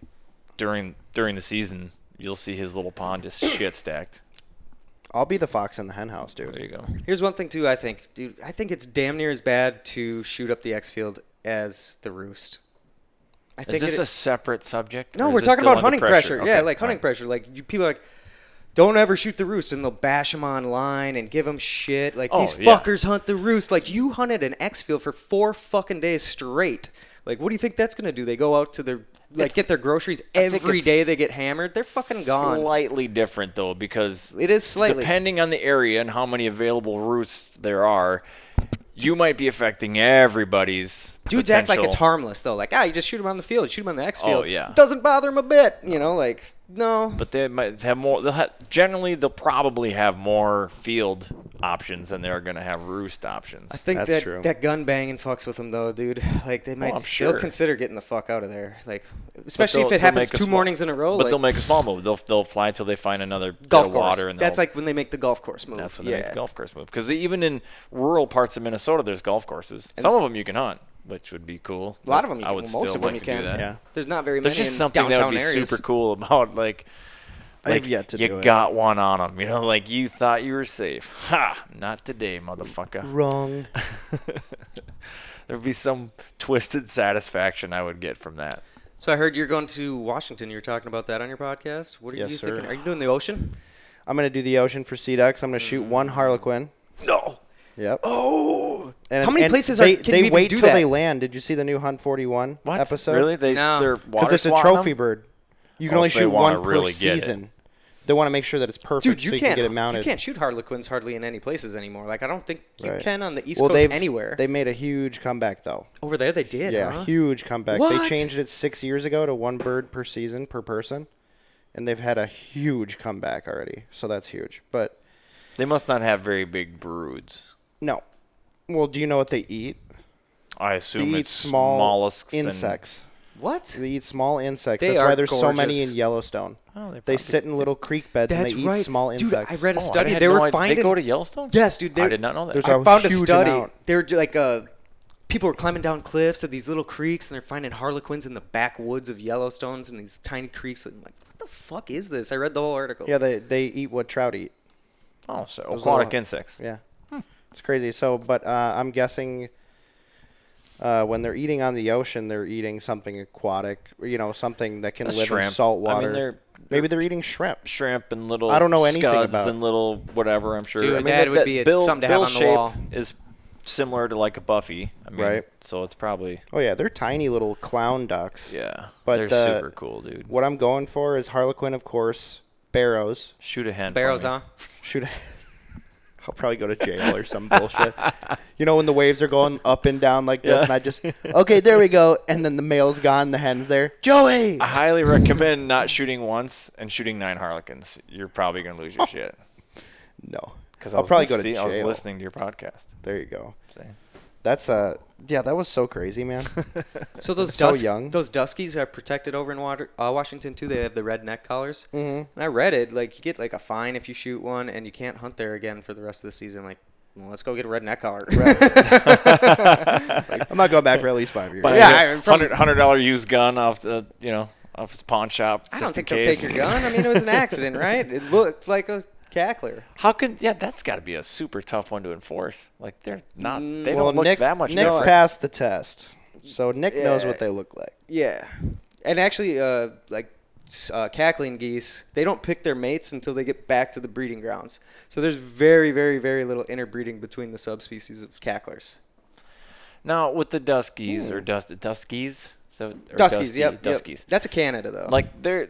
[SPEAKER 2] during during the season, you'll see his little pond just shit stacked.
[SPEAKER 6] I'll be the fox in the hen house, dude.
[SPEAKER 2] There you go.
[SPEAKER 5] Here's one thing too. I think, dude. I think it's damn near as bad to shoot up the X field as the roost. I
[SPEAKER 2] Is this
[SPEAKER 5] it-
[SPEAKER 2] a separate subject?
[SPEAKER 5] No, we're talking about hunting pressure. Yeah,
[SPEAKER 2] Okay,
[SPEAKER 5] like hunting
[SPEAKER 2] fine.
[SPEAKER 5] pressure. Like you people are like, don't ever shoot the roost, and they'll bash them online and give them shit. Like
[SPEAKER 2] Oh,
[SPEAKER 5] these
[SPEAKER 2] yeah.
[SPEAKER 5] fuckers hunt the roost. Like you hunted an X field for four fucking days straight. Like what do you think that's gonna do? They go out to their like
[SPEAKER 2] It's-
[SPEAKER 5] get their groceries every day. They get hammered. They're fucking gone.
[SPEAKER 2] Slightly different though, because
[SPEAKER 5] It is slightly.
[SPEAKER 2] depending on the area and how many available routes there are, you might be affecting everybody's.
[SPEAKER 5] Dudes act like it's harmless though. Like ah, you just shoot them on the field. Shoot them on the X field.
[SPEAKER 2] Oh, yeah.
[SPEAKER 5] Doesn't bother them a bit. You know, like no.
[SPEAKER 2] But they might have more. They'll have, generally, they'll probably have more field options than they're going to have roost options.
[SPEAKER 5] I think
[SPEAKER 6] That's
[SPEAKER 5] that
[SPEAKER 6] true.
[SPEAKER 5] that gun banging fucks with them though, dude. Like they oh, might
[SPEAKER 2] I'm
[SPEAKER 5] still
[SPEAKER 2] sure.
[SPEAKER 5] consider getting the fuck out of there. Like especially if it happens
[SPEAKER 2] make
[SPEAKER 5] two
[SPEAKER 2] small-
[SPEAKER 5] mornings in a row.
[SPEAKER 2] But
[SPEAKER 5] like
[SPEAKER 2] they'll make a small move. They'll they'll fly until they find another bit
[SPEAKER 5] golf
[SPEAKER 2] of
[SPEAKER 5] course.
[SPEAKER 2] water, and
[SPEAKER 5] That's like when they make the golf course move.
[SPEAKER 2] that's when they
[SPEAKER 5] yeah.
[SPEAKER 2] make the golf course move. Because even in rural parts of Minnesota, there's golf courses. Some of them you can hunt, which would be cool.
[SPEAKER 5] A lot of them you
[SPEAKER 2] I
[SPEAKER 5] can.
[SPEAKER 2] would
[SPEAKER 5] Most
[SPEAKER 2] still
[SPEAKER 5] of them
[SPEAKER 2] like
[SPEAKER 5] you
[SPEAKER 2] to
[SPEAKER 5] can.
[SPEAKER 2] do that.
[SPEAKER 6] Yeah.
[SPEAKER 5] There's not very
[SPEAKER 2] There's
[SPEAKER 5] many
[SPEAKER 2] just
[SPEAKER 5] in
[SPEAKER 2] something that would
[SPEAKER 5] downtown
[SPEAKER 2] be
[SPEAKER 5] areas.
[SPEAKER 2] super cool about like.
[SPEAKER 6] I've
[SPEAKER 2] Like,
[SPEAKER 6] yet to
[SPEAKER 2] you
[SPEAKER 6] do it.
[SPEAKER 2] got one on them, you know, like you thought you were safe. Ha! Not today, motherfucker.
[SPEAKER 6] Wrong.
[SPEAKER 2] There'd be some twisted satisfaction I would get from that.
[SPEAKER 5] So I heard you're going to Washington. You're talking about that on your podcast. What are
[SPEAKER 6] Yes,
[SPEAKER 5] you
[SPEAKER 6] sir.
[SPEAKER 5] thinking? Are you doing the ocean?
[SPEAKER 6] I'm gonna do the ocean for sea ducks. I'm gonna shoot mm. one harlequin.
[SPEAKER 5] No.
[SPEAKER 6] Yep. Oh. And,
[SPEAKER 5] How many
[SPEAKER 6] and
[SPEAKER 5] places are-
[SPEAKER 6] they,
[SPEAKER 5] can
[SPEAKER 6] they
[SPEAKER 5] you even
[SPEAKER 6] wait
[SPEAKER 5] do
[SPEAKER 6] till
[SPEAKER 5] that?
[SPEAKER 6] they land? Did you see the new Hunt 41
[SPEAKER 2] What?
[SPEAKER 6] episode?
[SPEAKER 2] Really? They
[SPEAKER 5] No.
[SPEAKER 2] they're
[SPEAKER 6] Because it's a
[SPEAKER 2] swatting
[SPEAKER 6] trophy
[SPEAKER 2] them?
[SPEAKER 6] bird. You can
[SPEAKER 2] Oh,
[SPEAKER 6] only
[SPEAKER 2] so they
[SPEAKER 6] shoot
[SPEAKER 2] wanna
[SPEAKER 6] one per
[SPEAKER 2] really get it.
[SPEAKER 6] season. They want to make sure that it's perfect,
[SPEAKER 5] Dude, you
[SPEAKER 6] so you
[SPEAKER 5] can't.
[SPEAKER 6] can get it mounted.
[SPEAKER 5] You can't shoot harlequins hardly in any places anymore. Like I don't think you
[SPEAKER 6] Right.
[SPEAKER 5] can on the East
[SPEAKER 6] well,
[SPEAKER 5] Coast
[SPEAKER 6] they've
[SPEAKER 5] anywhere.
[SPEAKER 6] They made a huge comeback though.
[SPEAKER 5] Over there, they did.
[SPEAKER 6] yeah,
[SPEAKER 5] huh?
[SPEAKER 6] huge comeback.
[SPEAKER 5] What?
[SPEAKER 6] They changed it six years ago to one bird per season per person, and they've had a huge comeback already. So that's huge. But
[SPEAKER 2] They must not have very big broods.
[SPEAKER 6] No, well, do you know what they eat?
[SPEAKER 2] I assume
[SPEAKER 6] They
[SPEAKER 2] assume
[SPEAKER 6] eat
[SPEAKER 2] it's
[SPEAKER 6] small
[SPEAKER 2] mollusks
[SPEAKER 6] insects.
[SPEAKER 5] What?
[SPEAKER 6] They eat small insects.
[SPEAKER 5] They
[SPEAKER 6] That's why
[SPEAKER 5] are
[SPEAKER 6] there's so many
[SPEAKER 5] gorgeous.
[SPEAKER 6] in Yellowstone.
[SPEAKER 2] Oh, they,
[SPEAKER 6] They
[SPEAKER 2] probably-
[SPEAKER 6] sit in little creek beds
[SPEAKER 5] That's
[SPEAKER 6] and they eat
[SPEAKER 5] right.
[SPEAKER 6] small
[SPEAKER 5] Dude,
[SPEAKER 6] insects.
[SPEAKER 5] I read a
[SPEAKER 2] Oh, I
[SPEAKER 5] study.
[SPEAKER 2] had
[SPEAKER 5] they
[SPEAKER 2] no
[SPEAKER 5] were
[SPEAKER 2] idea.
[SPEAKER 5] finding.
[SPEAKER 2] They go to Yellowstone.
[SPEAKER 5] Yes, dude. They,
[SPEAKER 2] I did not know that.
[SPEAKER 6] There's
[SPEAKER 5] I
[SPEAKER 6] a
[SPEAKER 5] found a
[SPEAKER 6] huge
[SPEAKER 5] study.
[SPEAKER 6] amount.
[SPEAKER 5] They were like uh, people were climbing down cliffs of these little creeks, and they're finding harlequins in the backwoods of Yellowstones and these tiny creeks. And I'm like, what the fuck is this? I read the whole article.
[SPEAKER 6] Yeah, they they eat what trout eat.
[SPEAKER 2] oh, so aquatic
[SPEAKER 6] little-
[SPEAKER 2] insects.
[SPEAKER 6] Yeah, it's crazy. So, but uh, I'm guessing uh, when they're eating on the ocean, they're eating something aquatic. You know, something that can
[SPEAKER 2] A
[SPEAKER 6] live
[SPEAKER 2] shrimp.
[SPEAKER 6] in salt
[SPEAKER 2] I
[SPEAKER 6] water.
[SPEAKER 2] mean, they're-
[SPEAKER 6] Maybe they're eating shrimp.
[SPEAKER 2] Shrimp and little.
[SPEAKER 6] I don't know anything
[SPEAKER 2] scuds
[SPEAKER 6] about-
[SPEAKER 2] and little whatever. I'm sure.
[SPEAKER 5] Dude,
[SPEAKER 2] I mean,
[SPEAKER 5] that
[SPEAKER 2] that,
[SPEAKER 5] would be a-
[SPEAKER 2] bill,
[SPEAKER 5] something to have
[SPEAKER 2] bill
[SPEAKER 5] on the
[SPEAKER 2] shape
[SPEAKER 5] wall.
[SPEAKER 2] is similar to like a Buffy. I mean,
[SPEAKER 6] Right.
[SPEAKER 2] So it's probably
[SPEAKER 6] Oh yeah, they're tiny little clown ducks.
[SPEAKER 2] yeah.
[SPEAKER 6] But,
[SPEAKER 2] they're
[SPEAKER 6] uh,
[SPEAKER 2] super cool, dude.
[SPEAKER 6] What I'm going for is harlequin, of course, barrows.
[SPEAKER 2] Shoot a hen. for
[SPEAKER 5] Barrows,
[SPEAKER 2] me.
[SPEAKER 5] huh?
[SPEAKER 6] Shoot. I'll probably go to jail or some bullshit. You know when the waves are going up and down like this,
[SPEAKER 2] Yeah.
[SPEAKER 6] and I just okay, there we go, and then the male's gone, the hen's there. Joey.
[SPEAKER 2] I highly recommend not shooting once and shooting nine harlequins. You're probably gonna lose your oh. shit.
[SPEAKER 6] No,
[SPEAKER 2] Because
[SPEAKER 6] I'll probably go to
[SPEAKER 2] listening- I was listening to your podcast.
[SPEAKER 6] there you go.
[SPEAKER 2] Saying.
[SPEAKER 6] That's uh, yeah, that was so crazy, man.
[SPEAKER 5] So those
[SPEAKER 6] So
[SPEAKER 5] dus-
[SPEAKER 6] young.
[SPEAKER 5] those duskies are protected over in water, uh, Washington too. They have the red neck collars. Mm-hmm. And I read it like you get like a fine if you shoot one, and you can't hunt there again for the rest of the season. Like, well, let's go get a red neck collar.
[SPEAKER 6] I'm not going back for at least five years.
[SPEAKER 2] Buy
[SPEAKER 5] Yeah,
[SPEAKER 2] a
[SPEAKER 5] I- from-
[SPEAKER 2] hundred hundred dollar used gun off the you know off his pawn shop.
[SPEAKER 5] I
[SPEAKER 2] just
[SPEAKER 5] don't think
[SPEAKER 2] in
[SPEAKER 5] they'll take your gun. I mean, it was an accident, right? It looked like a cackler.
[SPEAKER 2] How can yeah? That's got to be a super tough one to enforce. Like they're not. They
[SPEAKER 6] well,
[SPEAKER 2] don't look
[SPEAKER 6] Nick,
[SPEAKER 2] that much
[SPEAKER 6] Nick
[SPEAKER 2] different.
[SPEAKER 6] passed the test, so Nick knows what they look like.
[SPEAKER 5] Yeah, and actually, uh, like uh, cackling geese, they don't pick their mates until they get back to the breeding grounds. So there's very, very, very little interbreeding between the subspecies of cacklers.
[SPEAKER 2] Now with the Duskies or dust Duskies, so or
[SPEAKER 5] Duskies,
[SPEAKER 2] Dusky-
[SPEAKER 5] yep, yep. That's a Canada though.
[SPEAKER 2] Like they're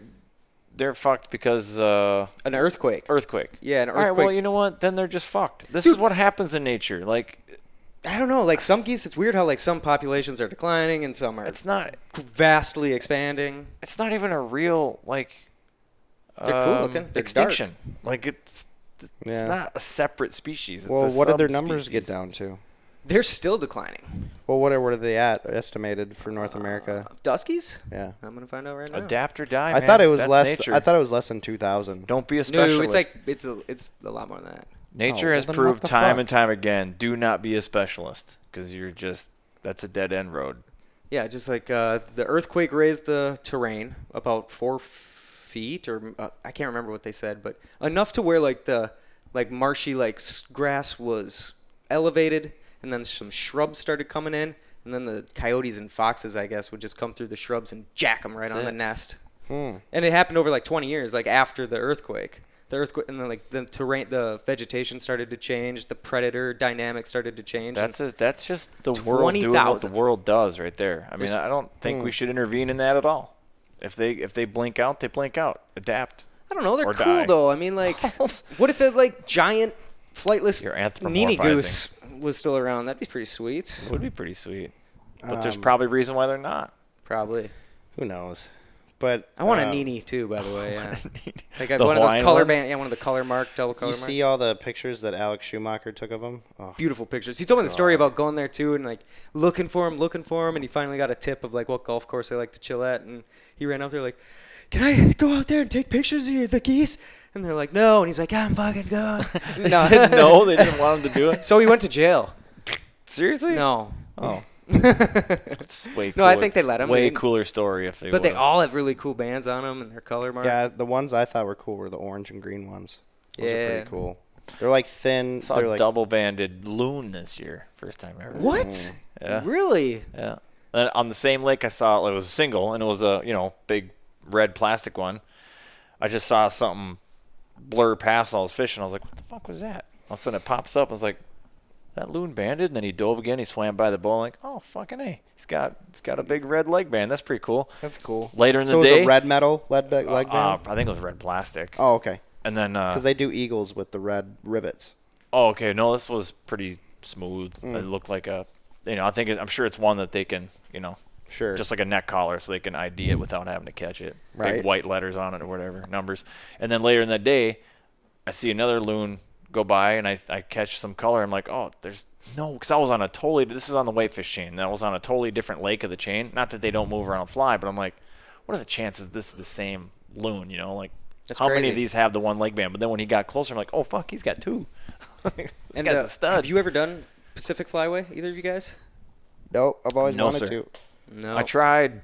[SPEAKER 2] they're fucked because uh,
[SPEAKER 5] an earthquake.
[SPEAKER 2] earthquake.
[SPEAKER 5] Yeah, an
[SPEAKER 2] All right, well, you know what? Then they're just fucked. This is what happens in nature. Like
[SPEAKER 5] I don't know. Like some geese, it's weird how like some populations are declining and some are
[SPEAKER 2] it's not
[SPEAKER 5] vastly expanding.
[SPEAKER 2] it's not even a real like
[SPEAKER 5] They're cool
[SPEAKER 2] um,
[SPEAKER 5] looking. They're
[SPEAKER 2] extinction. Like it's it's
[SPEAKER 6] Yeah.
[SPEAKER 2] not a separate species. It's
[SPEAKER 6] Well,
[SPEAKER 2] a
[SPEAKER 6] what did their numbers get down to?
[SPEAKER 5] They're still declining.
[SPEAKER 6] Well, what are, what are they at estimated for North America?
[SPEAKER 5] Duskies?
[SPEAKER 6] Yeah.
[SPEAKER 5] I'm gonna find out right now.
[SPEAKER 2] Adapt or die.
[SPEAKER 6] I
[SPEAKER 2] man.
[SPEAKER 6] thought it was
[SPEAKER 2] That's
[SPEAKER 6] less.
[SPEAKER 2] Nature.
[SPEAKER 6] I thought it was less than 2,000.
[SPEAKER 2] Don't be a specialist.
[SPEAKER 5] no, it's like it's a it's a lot more than that.
[SPEAKER 2] Nature
[SPEAKER 6] well,
[SPEAKER 2] has proved time
[SPEAKER 6] fuck?
[SPEAKER 2] and time again. Do not be a specialist because you're just that's a dead end road.
[SPEAKER 5] Yeah, just like uh, the earthquake raised the terrain about four feet, or uh, I can't remember what they said, but enough to where like the like marshy like grass was elevated, and then some shrubs started coming in, and then the coyotes and foxes, I guess, would just come through the shrubs and jack them right
[SPEAKER 2] That's
[SPEAKER 5] on
[SPEAKER 2] it.
[SPEAKER 5] the nest.
[SPEAKER 6] Hmm.
[SPEAKER 5] And it happened over like 20 years, like after the earthquake. The earthquake, and then like the terrain, the vegetation started to change, the predator dynamic started to change.
[SPEAKER 2] That's a, that's just the world doing what the world does right there. I mean,
[SPEAKER 5] There's-
[SPEAKER 2] I don't think
[SPEAKER 6] Hmm.
[SPEAKER 2] we should intervene in that at all. If they if they blink out, they blink out. Adapt.
[SPEAKER 5] I don't know. They're cool
[SPEAKER 2] die.
[SPEAKER 5] though. I mean, like, what if the like giant flightless
[SPEAKER 2] You're Nene
[SPEAKER 5] goose was still around? That'd be pretty sweet.
[SPEAKER 2] It would be pretty sweet. But there's
[SPEAKER 6] Um,
[SPEAKER 2] probably a reason why they're not.
[SPEAKER 5] Probably.
[SPEAKER 6] Who knows? But
[SPEAKER 5] I want a
[SPEAKER 6] uh,
[SPEAKER 5] Nene too, by the way. Yeah. Like I-
[SPEAKER 2] The
[SPEAKER 5] one of those
[SPEAKER 2] Hawaiian
[SPEAKER 5] color
[SPEAKER 2] ones?
[SPEAKER 5] band, yeah, one of the color mark, double color
[SPEAKER 6] You
[SPEAKER 5] mark.
[SPEAKER 6] see all the pictures that Alex Schumacher took of him? Oh,
[SPEAKER 5] Beautiful pictures. He told me the story about going there too and like looking for him, looking for him, and he finally got a tip of like what golf course they like to chill at, and he ran out there like, "Can I go out there and take pictures of the geese?" And they're like, "No," and he's like, "I'm fucking going."
[SPEAKER 2] They said no, they didn't want him to do it.
[SPEAKER 5] So he went to jail.
[SPEAKER 2] Seriously?
[SPEAKER 5] No.
[SPEAKER 2] Oh,
[SPEAKER 5] but
[SPEAKER 2] it's way.
[SPEAKER 5] No, I
[SPEAKER 2] cooler-
[SPEAKER 5] think they let 'em. They
[SPEAKER 2] Way
[SPEAKER 5] didn't-
[SPEAKER 2] cooler story if they.
[SPEAKER 5] they
[SPEAKER 2] would've.
[SPEAKER 5] all have really cool bands on them and their color mark.
[SPEAKER 6] yeah, the ones I thought were cool were the orange and green ones. Those are
[SPEAKER 5] Yeah.
[SPEAKER 6] pretty cool. They're like thin.
[SPEAKER 2] saw
[SPEAKER 6] they're
[SPEAKER 2] a
[SPEAKER 6] like
[SPEAKER 2] double banded loon this year. First time ever.
[SPEAKER 5] What? Mm.
[SPEAKER 2] Yeah.
[SPEAKER 5] Really?
[SPEAKER 2] Yeah. Then on the same lake, I saw it was a single, and it was a you know big red plastic one. I just saw something blur past. I was fishing. I was like, "What the fuck was that?" All of a sudden, it pops up. I was like, "That loon banded." And then he dove again. He swam by the bowl. like, "Oh fucking a! He's got he's got a big red leg band. That's pretty cool."
[SPEAKER 6] that's cool.
[SPEAKER 2] Later in
[SPEAKER 6] so
[SPEAKER 2] the
[SPEAKER 6] it was
[SPEAKER 2] day,
[SPEAKER 6] a red metal lead ba- leg
[SPEAKER 2] uh,
[SPEAKER 6] band.
[SPEAKER 2] I think it was red plastic.
[SPEAKER 6] oh, okay.
[SPEAKER 2] And then uh,
[SPEAKER 6] Because they do eagles with the red rivets.
[SPEAKER 2] Oh, okay. No, this was pretty smooth.
[SPEAKER 6] Mm.
[SPEAKER 2] It looked like a, you know, I think it, I'm sure it's one that they can, you know,
[SPEAKER 6] Sure.
[SPEAKER 2] just like a neck collar, so they can ID it without having to catch it.
[SPEAKER 6] Right.
[SPEAKER 2] Big white letters on it or whatever numbers. And then later in the day, I see another loon go by, and I I catch some color. I'm like, oh, there's no, because I was on a totally. This is on the whitefish chain. That was on a totally different lake of the chain. Not that they don't move around and fly, but I'm like, what are the chances this is the same loon? You know, like.
[SPEAKER 5] That's
[SPEAKER 2] how many of these have the one leg band? But then when he got closer, I'm like, oh fuck, he's got two. this
[SPEAKER 5] And
[SPEAKER 2] guy's
[SPEAKER 5] uh,
[SPEAKER 2] a stud.
[SPEAKER 5] have you ever done Pacific Flyway? Either of you guys?
[SPEAKER 6] no, I've always
[SPEAKER 2] No,
[SPEAKER 6] wanted
[SPEAKER 2] sir.
[SPEAKER 6] to.
[SPEAKER 5] No.
[SPEAKER 2] I tried a
[SPEAKER 5] You're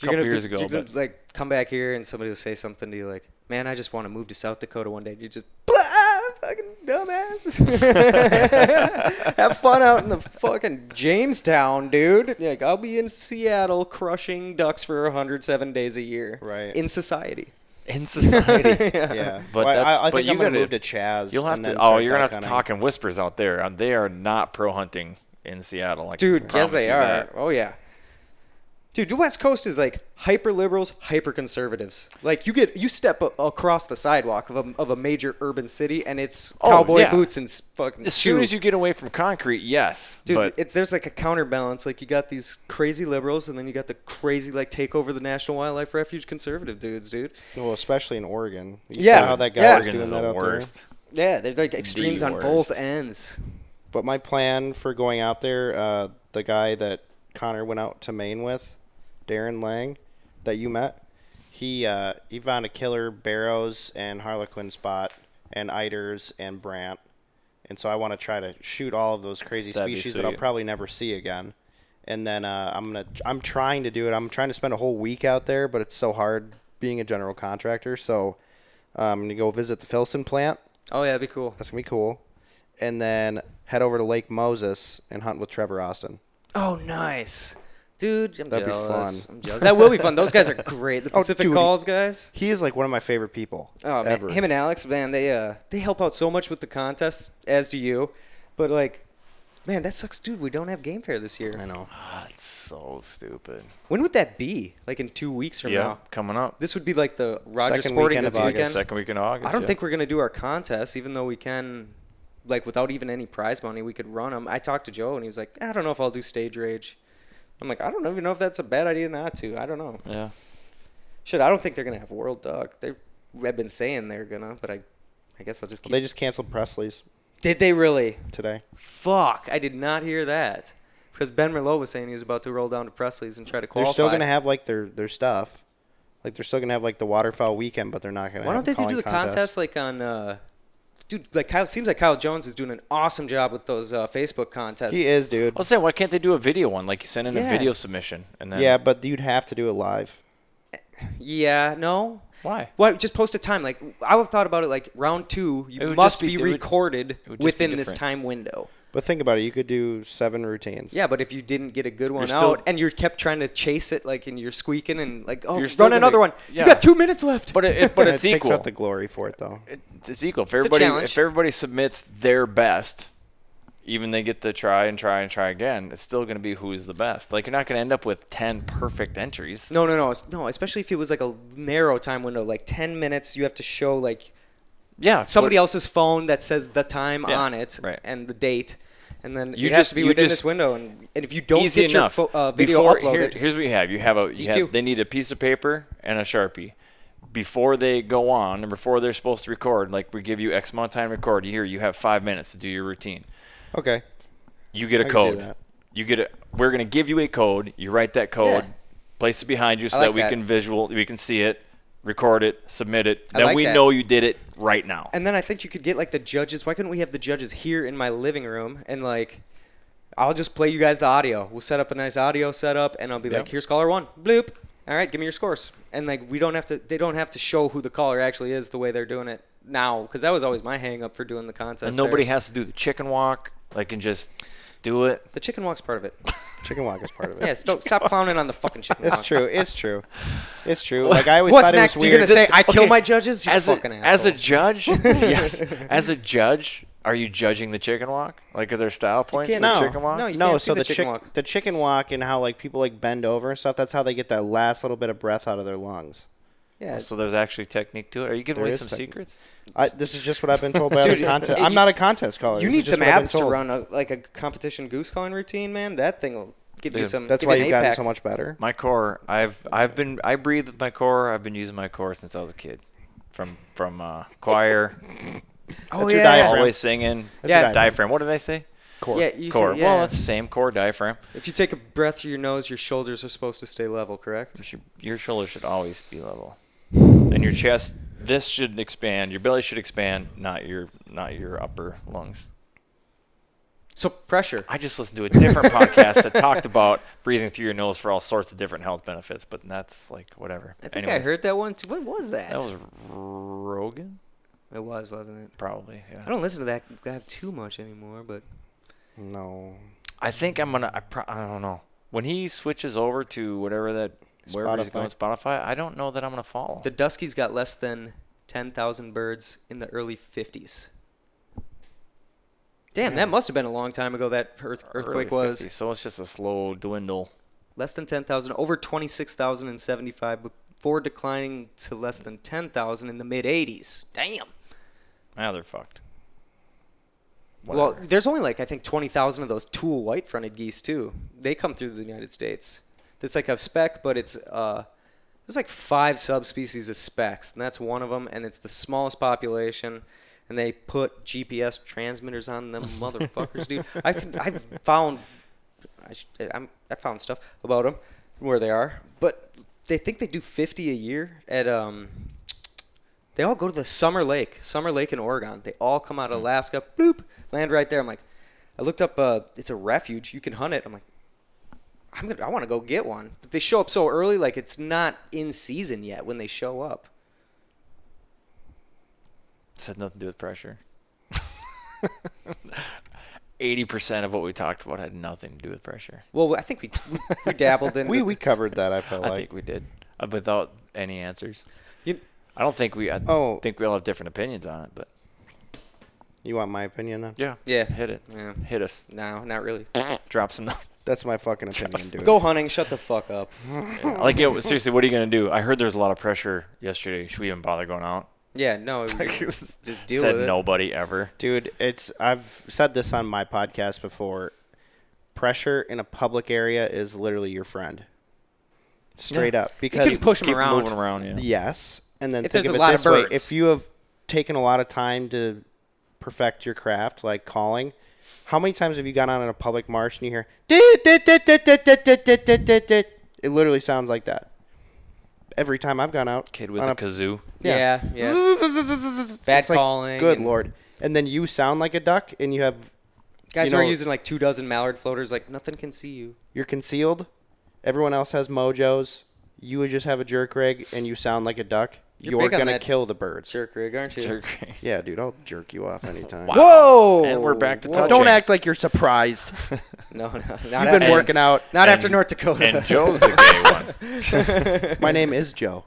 [SPEAKER 2] couple
[SPEAKER 5] gonna
[SPEAKER 2] years
[SPEAKER 5] be-
[SPEAKER 2] ago,
[SPEAKER 5] you're gonna,
[SPEAKER 2] but
[SPEAKER 5] like come back here and somebody will say something to you like, "Man, I just want to move to South Dakota one day." You just fucking dumbass. Have fun out in the fucking Jamestown, dude. Like I'll be in Seattle crushing ducks for 107 days a year.
[SPEAKER 6] Right.
[SPEAKER 5] In society.
[SPEAKER 2] in society,
[SPEAKER 6] Yeah.
[SPEAKER 2] But
[SPEAKER 6] Well,
[SPEAKER 2] that's-
[SPEAKER 6] I, I
[SPEAKER 2] but
[SPEAKER 6] think
[SPEAKER 2] you
[SPEAKER 6] I'm gonna
[SPEAKER 2] gotta-
[SPEAKER 6] move to Chaz.
[SPEAKER 2] you'll have to. Oh, you're gonna have to
[SPEAKER 6] hunting.
[SPEAKER 2] talk in whispers out there. They are not pro hunting in Seattle. I
[SPEAKER 5] Dude, yes they are.
[SPEAKER 2] that.
[SPEAKER 5] Oh yeah. Dude, the West Coast is like hyper liberals, hyper conservatives. Like you get you step a- across the sidewalk of a, of a major urban city and it's
[SPEAKER 2] Oh,
[SPEAKER 5] cowboy
[SPEAKER 2] yeah.
[SPEAKER 5] boots and s- fucking
[SPEAKER 2] As soon
[SPEAKER 5] shoes.
[SPEAKER 2] as you get away from concrete, yes.
[SPEAKER 5] Dude,
[SPEAKER 2] but
[SPEAKER 5] it's there's like a counterbalance. Like you got these crazy liberals, and then you got the crazy like take over the National Wildlife Refuge conservative dudes, dude.
[SPEAKER 6] Well, especially in Oregon. You
[SPEAKER 5] Yeah.
[SPEAKER 6] how that guy
[SPEAKER 5] Yeah.
[SPEAKER 6] was
[SPEAKER 2] Oregon
[SPEAKER 6] doing that
[SPEAKER 2] the
[SPEAKER 6] out there.
[SPEAKER 5] Yeah, they're like extremes on both ends.
[SPEAKER 6] But my plan for going out there, uh, the guy that Connor went out to Maine with, Darren Lang, that you met, he uh, he found a killer Barrows and Harlequin spot, and Eiders and Brant, and so I want to try to shoot all of those crazy
[SPEAKER 2] That'd
[SPEAKER 6] species that I'll probably never see again. And then uh, I'm gonna I'm trying to do it. I'm trying to spend a whole week out there, but it's so hard being a general contractor. So uh, I'm gonna go visit the Filson plant.
[SPEAKER 5] Oh yeah, that'd be cool.
[SPEAKER 6] That's gonna be cool. And then head over to Lake Moses and hunt with Trevor Austin.
[SPEAKER 5] Oh nice, dude. I'm
[SPEAKER 6] That'd be fun.
[SPEAKER 5] I'm jealous. That will be fun. Those guys are great. The
[SPEAKER 6] Oh,
[SPEAKER 5] Pacific
[SPEAKER 6] dude.
[SPEAKER 5] Calls guys.
[SPEAKER 6] He is like one of my favorite people
[SPEAKER 5] Oh man,
[SPEAKER 6] ever.
[SPEAKER 5] him and Alex, man, they uh they help out so much with the contest, as do you. But like, Man, that sucks, dude. We don't have Game Fair this year.
[SPEAKER 6] I
[SPEAKER 5] year.
[SPEAKER 6] know.
[SPEAKER 2] That's so stupid.
[SPEAKER 5] When would that be? Like in two weeks from
[SPEAKER 2] Yeah,
[SPEAKER 5] now?
[SPEAKER 2] coming up.
[SPEAKER 5] This would be like the Roger
[SPEAKER 6] Second
[SPEAKER 5] Sporting
[SPEAKER 6] weekend
[SPEAKER 5] Goods
[SPEAKER 6] of August.
[SPEAKER 5] weekend.
[SPEAKER 2] Second week in August.
[SPEAKER 5] I don't
[SPEAKER 2] yeah.
[SPEAKER 5] think we're gonna do our contest, even though we can, like, without even any prize money, we could run them. I talked to Joe, and he was like, "I don't know if I'll do stage rage." I'm like, "I don't even know if that's a bad idea not to. I don't know.
[SPEAKER 2] Yeah.
[SPEAKER 5] Shit, I don't think they're gonna have World Dog. They have been saying they're gonna, but I, I guess I'll just keep.
[SPEAKER 6] They just canceled Presley's
[SPEAKER 5] Did they really?
[SPEAKER 6] today.
[SPEAKER 5] Fuck! I did not hear that. Because Ben Merlot was saying he was about to roll down to Presley's and try to qualify.
[SPEAKER 6] They're still gonna have like their their stuff. Like they're still gonna have like the waterfowl weekend, but they're not gonna.
[SPEAKER 5] Why don't they do the
[SPEAKER 6] calling
[SPEAKER 5] contest like on? Uh, dude, like Kyle seems like Kyle Jones is doing an awesome job with those uh, Facebook contests.
[SPEAKER 6] He is, dude.
[SPEAKER 2] I was saying, why can't they do a video one? Like you send in a video submission and then.
[SPEAKER 6] Yeah, but you'd have to do it live.
[SPEAKER 5] Yeah, no.
[SPEAKER 2] Why?
[SPEAKER 5] Well, just post a time. Like I would have thought about it. Like round two, you must
[SPEAKER 2] be-
[SPEAKER 5] be,
[SPEAKER 2] it would-
[SPEAKER 5] recorded
[SPEAKER 2] would just be
[SPEAKER 5] within this time window.
[SPEAKER 6] But think about it. You could do seven routines.
[SPEAKER 5] Yeah, but if you didn't get a good one
[SPEAKER 2] still-
[SPEAKER 5] out and you're kept trying to chase it, like and you're squeaking and like, oh,
[SPEAKER 2] You're still
[SPEAKER 5] run
[SPEAKER 2] gonna-
[SPEAKER 5] another one.
[SPEAKER 2] yeah.
[SPEAKER 5] You got two minutes left.
[SPEAKER 2] But it, it but it's
[SPEAKER 6] it takes
[SPEAKER 2] equal.
[SPEAKER 6] out the glory for it, though.
[SPEAKER 2] It- it's equal. If
[SPEAKER 5] a
[SPEAKER 2] everybody
[SPEAKER 5] challenge.
[SPEAKER 2] if everybody submits their best, even they get to try and try and try again, it's still going to be who's the best. Like you're not going to end up with ten perfect entries.
[SPEAKER 5] No, no, no, it's- no. Especially if it was like a narrow time window, like ten minutes. You have to show like
[SPEAKER 2] Yeah,
[SPEAKER 5] somebody else's phone that says the time
[SPEAKER 2] Yeah,
[SPEAKER 5] on it
[SPEAKER 2] right.
[SPEAKER 5] and the date, and then
[SPEAKER 2] You just-
[SPEAKER 5] to be
[SPEAKER 2] you
[SPEAKER 5] within
[SPEAKER 2] just-
[SPEAKER 5] this window. And, and if you don't get
[SPEAKER 2] enough.
[SPEAKER 5] your fo- uh, video
[SPEAKER 2] Before,
[SPEAKER 5] uploaded,
[SPEAKER 2] here- here's what you have. You have a you have, they need a piece of paper and a sharpie. Before they go on and before they're supposed to record, like we give you X amount of time to record, here you have five minutes to do your routine.
[SPEAKER 6] Okay.
[SPEAKER 2] You get a
[SPEAKER 6] I
[SPEAKER 2] code. You get a. We're gonna give you a code. You write that code,
[SPEAKER 5] Yeah.
[SPEAKER 2] place it behind you so
[SPEAKER 5] like
[SPEAKER 2] that we
[SPEAKER 5] that.
[SPEAKER 2] can visual, we can see it, record it, submit it.
[SPEAKER 5] I
[SPEAKER 2] Then
[SPEAKER 5] like
[SPEAKER 2] we
[SPEAKER 5] that.
[SPEAKER 2] know you did it right now.
[SPEAKER 5] And then I think you could get like the judges. Why couldn't we have the judges here in my living room and like, I'll just play you guys the audio. We'll set up a nice audio setup, and I'll be
[SPEAKER 2] Yep.
[SPEAKER 5] like, "Here's caller one, bloop. All right, give me your scores." And like, we don't have to. They don't have to show who the caller actually is the way they're doing it now, because that was always my hang up for doing the contest.
[SPEAKER 2] and nobody
[SPEAKER 5] there.
[SPEAKER 2] has to do the chicken walk. Like and just do it.
[SPEAKER 5] the chicken walk's part of it.
[SPEAKER 6] Chicken walk is part of it.
[SPEAKER 5] yeah, stop, stop clowning on the fucking chicken walk.
[SPEAKER 6] It's true. It's true. It's true. Like I always
[SPEAKER 5] What's
[SPEAKER 6] thought
[SPEAKER 5] next?
[SPEAKER 6] it was
[SPEAKER 5] You're
[SPEAKER 6] weird.
[SPEAKER 5] gonna say I kill
[SPEAKER 2] Okay,
[SPEAKER 5] my judges? You
[SPEAKER 2] as a,
[SPEAKER 5] fucking
[SPEAKER 2] as a
[SPEAKER 5] asshole.
[SPEAKER 2] judge, yes. As a judge, are you judging the chicken walk? Like are there style points
[SPEAKER 5] can't-
[SPEAKER 2] the
[SPEAKER 6] no,
[SPEAKER 2] chicken walk?
[SPEAKER 5] no, you
[SPEAKER 6] no,
[SPEAKER 5] can't
[SPEAKER 6] so
[SPEAKER 5] see
[SPEAKER 6] the,
[SPEAKER 5] the chicken
[SPEAKER 6] chick-
[SPEAKER 5] walk.
[SPEAKER 6] the chicken walk and how like people like bend over and stuff. That's how they get that last little bit of breath out of their lungs.
[SPEAKER 5] Yeah,
[SPEAKER 2] So there's actually technique to it. Are you giving
[SPEAKER 6] There
[SPEAKER 2] away some
[SPEAKER 6] technique.
[SPEAKER 2] secrets?
[SPEAKER 6] I, this is just what I've been told by
[SPEAKER 5] Dude,
[SPEAKER 6] other contest. I'm not a contest caller.
[SPEAKER 5] you
[SPEAKER 6] This
[SPEAKER 5] need some
[SPEAKER 6] what
[SPEAKER 5] abs to run a, like a competition goose calling routine, man. That thing will give you some.
[SPEAKER 6] That's why
[SPEAKER 5] you
[SPEAKER 6] you've gotten so much better.
[SPEAKER 2] My core, I've I've been I breathe with my core. I've been using my core since I was a kid, from from uh, choir,
[SPEAKER 5] Oh
[SPEAKER 6] That's
[SPEAKER 5] yeah,
[SPEAKER 6] diaphragm.
[SPEAKER 2] always singing.
[SPEAKER 5] That's your
[SPEAKER 2] yeah, diaphragm. What did I say?
[SPEAKER 6] Core.
[SPEAKER 5] Yeah, you
[SPEAKER 2] core.
[SPEAKER 5] Say, yeah.
[SPEAKER 2] Well, it's the same core diaphragm.
[SPEAKER 5] if you take a breath through your nose, your shoulders are supposed to stay level, correct?
[SPEAKER 2] You Your shoulders should always be level, and your chest. This should expand. Your belly should expand, not your not your upper lungs.
[SPEAKER 5] So pressure.
[SPEAKER 2] I just listened to a different podcast that talked about breathing through your nose for all sorts of different health benefits, but that's like whatever.
[SPEAKER 5] I think I heard that one. Too. What was that?
[SPEAKER 2] that was Rogan,
[SPEAKER 5] it was, wasn't it?
[SPEAKER 2] probably. Yeah.
[SPEAKER 5] I don't listen to that guy too much anymore, but
[SPEAKER 6] No.
[SPEAKER 2] I think I'm gonna. I, pro- I don't know. When he switches over to whatever that wherever he's
[SPEAKER 6] Spotify.
[SPEAKER 2] going, Spotify. I don't know that I'm gonna follow.
[SPEAKER 5] the Duskies got less than ten thousand birds in the early '50s. Damn, that must have been a long time ago. That earth, earthquake
[SPEAKER 2] Early
[SPEAKER 5] was
[SPEAKER 2] 50s, so it's just a slow dwindle.
[SPEAKER 5] less than ten thousand, over twenty-six thousand and seventy-five, before declining to less than ten thousand in the mid '80s. Damn.
[SPEAKER 2] Now they're fucked.
[SPEAKER 5] Well, there's only like I think twenty thousand of those Tule white-fronted geese too. They come through the United States. It's like a speck, but it's uh, there's like five subspecies of specks, and that's one of them, and it's the smallest population. And they put GPS transmitters on them motherfuckers, dude. I can, I've found I, I'm, I found stuff about them where they are, but they think they do 50 a year at um. They all go to the Summer Lake, Summer Lake in Oregon. They all come out of Alaska, bloop, land right there. I'm like, I looked up. Uh, it's a refuge. You can hunt it. I'm like, I'm gonna, I want to go get one. But they show up so early, like it's not in season yet when they show up.
[SPEAKER 2] This had nothing to do with pressure. Eighty percent of what we talked about had nothing to do with pressure.
[SPEAKER 5] Well, I think we we, we dabbled in.
[SPEAKER 6] We
[SPEAKER 5] the-
[SPEAKER 6] we covered that. I felt
[SPEAKER 2] I
[SPEAKER 6] like.
[SPEAKER 2] think we did, uh, without any answers.
[SPEAKER 5] You-
[SPEAKER 2] I don't think we. I
[SPEAKER 6] Oh.
[SPEAKER 2] think we all have different opinions on it, but
[SPEAKER 6] You want my opinion then?
[SPEAKER 2] Yeah.
[SPEAKER 5] Yeah.
[SPEAKER 2] Hit it.
[SPEAKER 5] Yeah.
[SPEAKER 2] Hit us.
[SPEAKER 5] No, not really.
[SPEAKER 2] Drop some.
[SPEAKER 6] That's my fucking opinion, dude.
[SPEAKER 5] Go hunting. Shut the fuck up.
[SPEAKER 2] Yeah. Like, yo, seriously, what are you gonna do? I heard there's a lot of pressure yesterday. Should we even bother going out?
[SPEAKER 5] Yeah, no. just deal
[SPEAKER 2] Said
[SPEAKER 5] with it.
[SPEAKER 2] Said nobody ever.
[SPEAKER 6] Dude, it's I've said this on my podcast before. Pressure in a public area is literally your friend. Straight up.
[SPEAKER 5] You
[SPEAKER 6] Because
[SPEAKER 5] can push them
[SPEAKER 2] Keep
[SPEAKER 5] around.
[SPEAKER 2] moving around. Yeah.
[SPEAKER 6] yes. And then
[SPEAKER 5] If
[SPEAKER 6] think
[SPEAKER 5] there's
[SPEAKER 6] of
[SPEAKER 5] a
[SPEAKER 6] it
[SPEAKER 5] lot of
[SPEAKER 6] this way.
[SPEAKER 5] birds.
[SPEAKER 6] If you have taken a lot of time to perfect your craft, like calling, how many times have you gone out in a public marsh and you hear it literally sounds like that. Every time I've gone out,
[SPEAKER 2] kid with
[SPEAKER 6] a,
[SPEAKER 2] a kazoo.
[SPEAKER 5] Yeah, yeah.
[SPEAKER 6] yeah.
[SPEAKER 5] Bad
[SPEAKER 6] it's
[SPEAKER 5] calling.
[SPEAKER 6] Like, good
[SPEAKER 5] and
[SPEAKER 6] lord! And then you sound like a duck, and you have
[SPEAKER 5] guys
[SPEAKER 6] you
[SPEAKER 5] know, are using like two dozen mallard floaters. Like nothing can see you.
[SPEAKER 6] You're concealed. Everyone else has mojos. You would just have a jerk rig, and you sound like a duck.
[SPEAKER 5] You're
[SPEAKER 6] You're, gonna kill the birds.
[SPEAKER 5] Jerk rig, aren't you?
[SPEAKER 2] Jerk.
[SPEAKER 6] Yeah, dude, I'll jerk you off anytime.
[SPEAKER 5] Whoa!
[SPEAKER 2] And we're back to
[SPEAKER 5] Whoa.
[SPEAKER 2] touching.
[SPEAKER 6] Don't act like you're surprised.
[SPEAKER 5] No, no. Not
[SPEAKER 6] You've
[SPEAKER 5] after,
[SPEAKER 6] been working out.
[SPEAKER 5] Not
[SPEAKER 2] and-
[SPEAKER 5] after North Dakota.
[SPEAKER 2] And Joe's the gay one.
[SPEAKER 6] My name is Joe.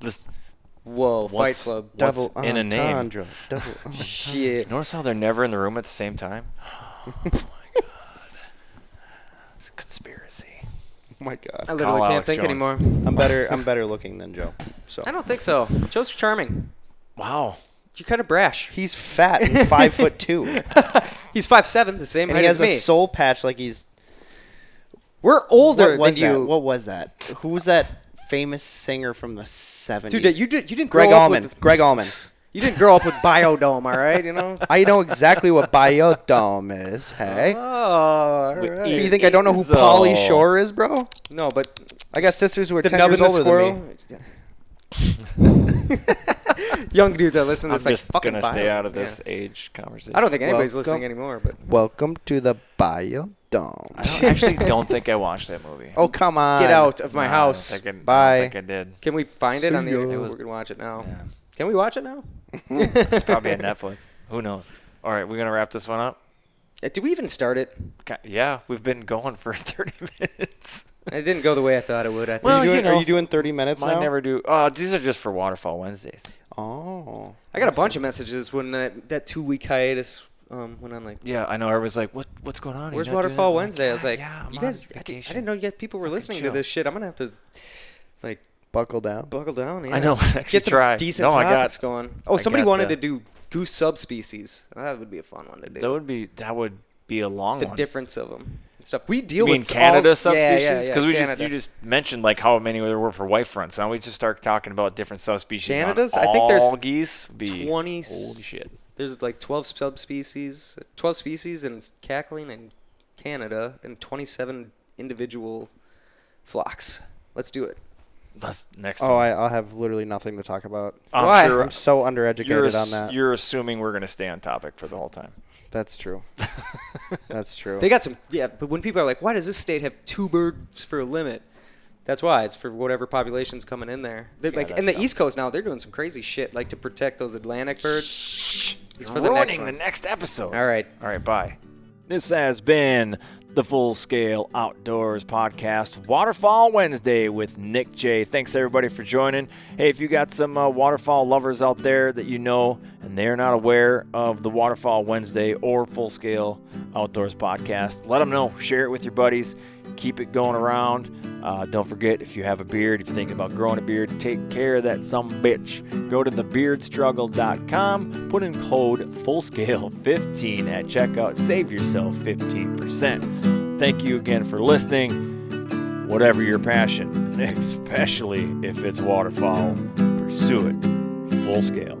[SPEAKER 2] This,
[SPEAKER 5] Whoa, Fight
[SPEAKER 2] What's-
[SPEAKER 5] Club.
[SPEAKER 6] Double
[SPEAKER 2] in a name?
[SPEAKER 6] Double entendre.
[SPEAKER 5] Shit.
[SPEAKER 2] notice how they're never in the room at the same time? Oh my god. It's a conspiracy.
[SPEAKER 6] Oh my god.
[SPEAKER 5] I literally
[SPEAKER 2] Call
[SPEAKER 5] can't
[SPEAKER 2] Alex
[SPEAKER 5] think
[SPEAKER 2] Jones.
[SPEAKER 5] anymore.
[SPEAKER 6] I'm better. I'm better looking than Joe. So
[SPEAKER 5] I don't think so. Joe's charming.
[SPEAKER 2] Wow.
[SPEAKER 5] You're kind of brash.
[SPEAKER 6] he's fat and five foot two,
[SPEAKER 5] He's five seven, the same
[SPEAKER 6] and
[SPEAKER 5] height
[SPEAKER 6] he has
[SPEAKER 5] as
[SPEAKER 6] a soul patch like he's.
[SPEAKER 5] We're older
[SPEAKER 6] what was
[SPEAKER 5] than
[SPEAKER 6] that?
[SPEAKER 5] you.
[SPEAKER 6] What was that? Who was that famous singer from the seventies?
[SPEAKER 5] Dude, you did you didn't
[SPEAKER 6] Gregg
[SPEAKER 5] grow up
[SPEAKER 6] Allman.
[SPEAKER 5] with
[SPEAKER 6] Gregg Allman.
[SPEAKER 5] you didn't grow up with Biodome, all right? You know.
[SPEAKER 6] I know exactly what biodome is. Hey.
[SPEAKER 5] Oh, all
[SPEAKER 2] We
[SPEAKER 6] You think I don't know who
[SPEAKER 2] So-
[SPEAKER 6] Pauly Shore is, bro?
[SPEAKER 5] No, but
[SPEAKER 6] I got sisters who are
[SPEAKER 5] the
[SPEAKER 6] ten
[SPEAKER 5] nub
[SPEAKER 6] years
[SPEAKER 5] and the
[SPEAKER 6] older
[SPEAKER 5] squirrel.
[SPEAKER 6] than me.
[SPEAKER 5] Young dudes are listening to
[SPEAKER 2] I'm
[SPEAKER 5] this like
[SPEAKER 2] just
[SPEAKER 5] fucking
[SPEAKER 2] gonna stay out of
[SPEAKER 5] yeah.
[SPEAKER 2] this age conversation.
[SPEAKER 5] I don't think anybody's
[SPEAKER 6] Welcome.
[SPEAKER 5] listening anymore, but
[SPEAKER 6] Welcome to the biodome.
[SPEAKER 2] I don't, actually don't think I watched that movie.
[SPEAKER 6] Oh come on!
[SPEAKER 5] get out of my
[SPEAKER 2] Nah,
[SPEAKER 5] house.
[SPEAKER 2] I don't think I, I
[SPEAKER 6] Bye.
[SPEAKER 2] don't think I did.
[SPEAKER 5] Can we find it on the
[SPEAKER 6] See
[SPEAKER 5] internet?
[SPEAKER 2] It was-
[SPEAKER 5] We're gonna watch it now.
[SPEAKER 2] Yeah.
[SPEAKER 5] Can we watch it now?
[SPEAKER 2] It's probably on Netflix. Who knows? All right, we're gonna wrap this one up.
[SPEAKER 5] Did we even start it?
[SPEAKER 2] Yeah, we've been going for 30 minutes.
[SPEAKER 5] It didn't go the way I thought it would. I think.
[SPEAKER 2] Well,
[SPEAKER 6] Are you,
[SPEAKER 2] you
[SPEAKER 6] doing, are you doing 30 minutes
[SPEAKER 2] Mine
[SPEAKER 6] now?
[SPEAKER 2] never do. Oh, these are just for Waterfowl Wednesdays.
[SPEAKER 6] Oh.
[SPEAKER 5] I got a bunch of messages when that, that two week hiatus um, went on. Like,
[SPEAKER 2] Yeah, I know. Everyone's like, "What? What's going on?
[SPEAKER 5] Where's Waterfowl
[SPEAKER 2] it?" I'm
[SPEAKER 5] Wednesday? I was like,
[SPEAKER 2] yeah, I'm
[SPEAKER 5] you
[SPEAKER 2] on
[SPEAKER 5] guys, I, did, I
[SPEAKER 2] vacation."
[SPEAKER 5] didn't know yet people were listening to this shit. I'm gonna have to like
[SPEAKER 6] Buckle down.
[SPEAKER 5] buckle down. Yeah.
[SPEAKER 2] I know. Actually,
[SPEAKER 5] Get some
[SPEAKER 2] try.
[SPEAKER 5] decent
[SPEAKER 2] no, I got.
[SPEAKER 5] topics going. Oh,
[SPEAKER 2] I
[SPEAKER 5] somebody wanted
[SPEAKER 2] the-
[SPEAKER 5] to do goose subspecies. That would be a fun one to do.
[SPEAKER 2] That would be. That would be a long one.
[SPEAKER 5] the
[SPEAKER 2] one.
[SPEAKER 5] difference of them and stuff. We
[SPEAKER 2] You
[SPEAKER 5] deal
[SPEAKER 2] mean
[SPEAKER 5] with
[SPEAKER 2] Canada
[SPEAKER 5] all,
[SPEAKER 2] subspecies?
[SPEAKER 5] Yeah, yeah, yeah,
[SPEAKER 2] Because we just you just mentioned like how many there were for white fronts. Now we just start talking about different subspecies. on
[SPEAKER 5] Canada's? I think there's
[SPEAKER 2] all geese. Be
[SPEAKER 5] 20 s-
[SPEAKER 2] Holy shit!
[SPEAKER 5] There's like 12 subspecies, 12 species and cackling in Canada, and 27 individual flocks. Let's do it.
[SPEAKER 2] That's next.
[SPEAKER 6] Oh,
[SPEAKER 2] one.
[SPEAKER 6] I, I'll have literally nothing to talk about.
[SPEAKER 2] I'm
[SPEAKER 5] Why?
[SPEAKER 2] sure
[SPEAKER 6] I'm so undereducated
[SPEAKER 2] you're,
[SPEAKER 6] on that.
[SPEAKER 2] you're assuming we're gonna stay on topic for the whole time.
[SPEAKER 6] That's true. That's true.
[SPEAKER 5] They got some, yeah. But when people are like, "Why does this state have two birds for a limit?" That's why it's for whatever population's coming in there. They're like in the
[SPEAKER 6] that's
[SPEAKER 5] East Coast now, they're doing some crazy shit, like to protect those Atlantic birds. Shh, It's for the
[SPEAKER 2] ruining
[SPEAKER 5] next
[SPEAKER 2] the next episode.
[SPEAKER 5] All right.
[SPEAKER 2] All right, bye. This has been the Full Scale Outdoors Podcast, Waterfowl Wednesday with Nick J. Thanks everybody for joining. Hey, if you got some uh, waterfowl lovers out there that you know and they're not aware of the Waterfowl Wednesday or Full Scale Outdoors Podcast, let them know. Share it with your buddies. Keep it going around. Uh, don't forget, if you have a beard, if you're thinking about growing a beard, take care of that some bitch. Go to thebeardstruggle.com, put in code FULLSCALE15 at checkout, save yourself 15%. Thank you again for listening. Whatever your passion, especially if it's waterfowl, pursue it full scale.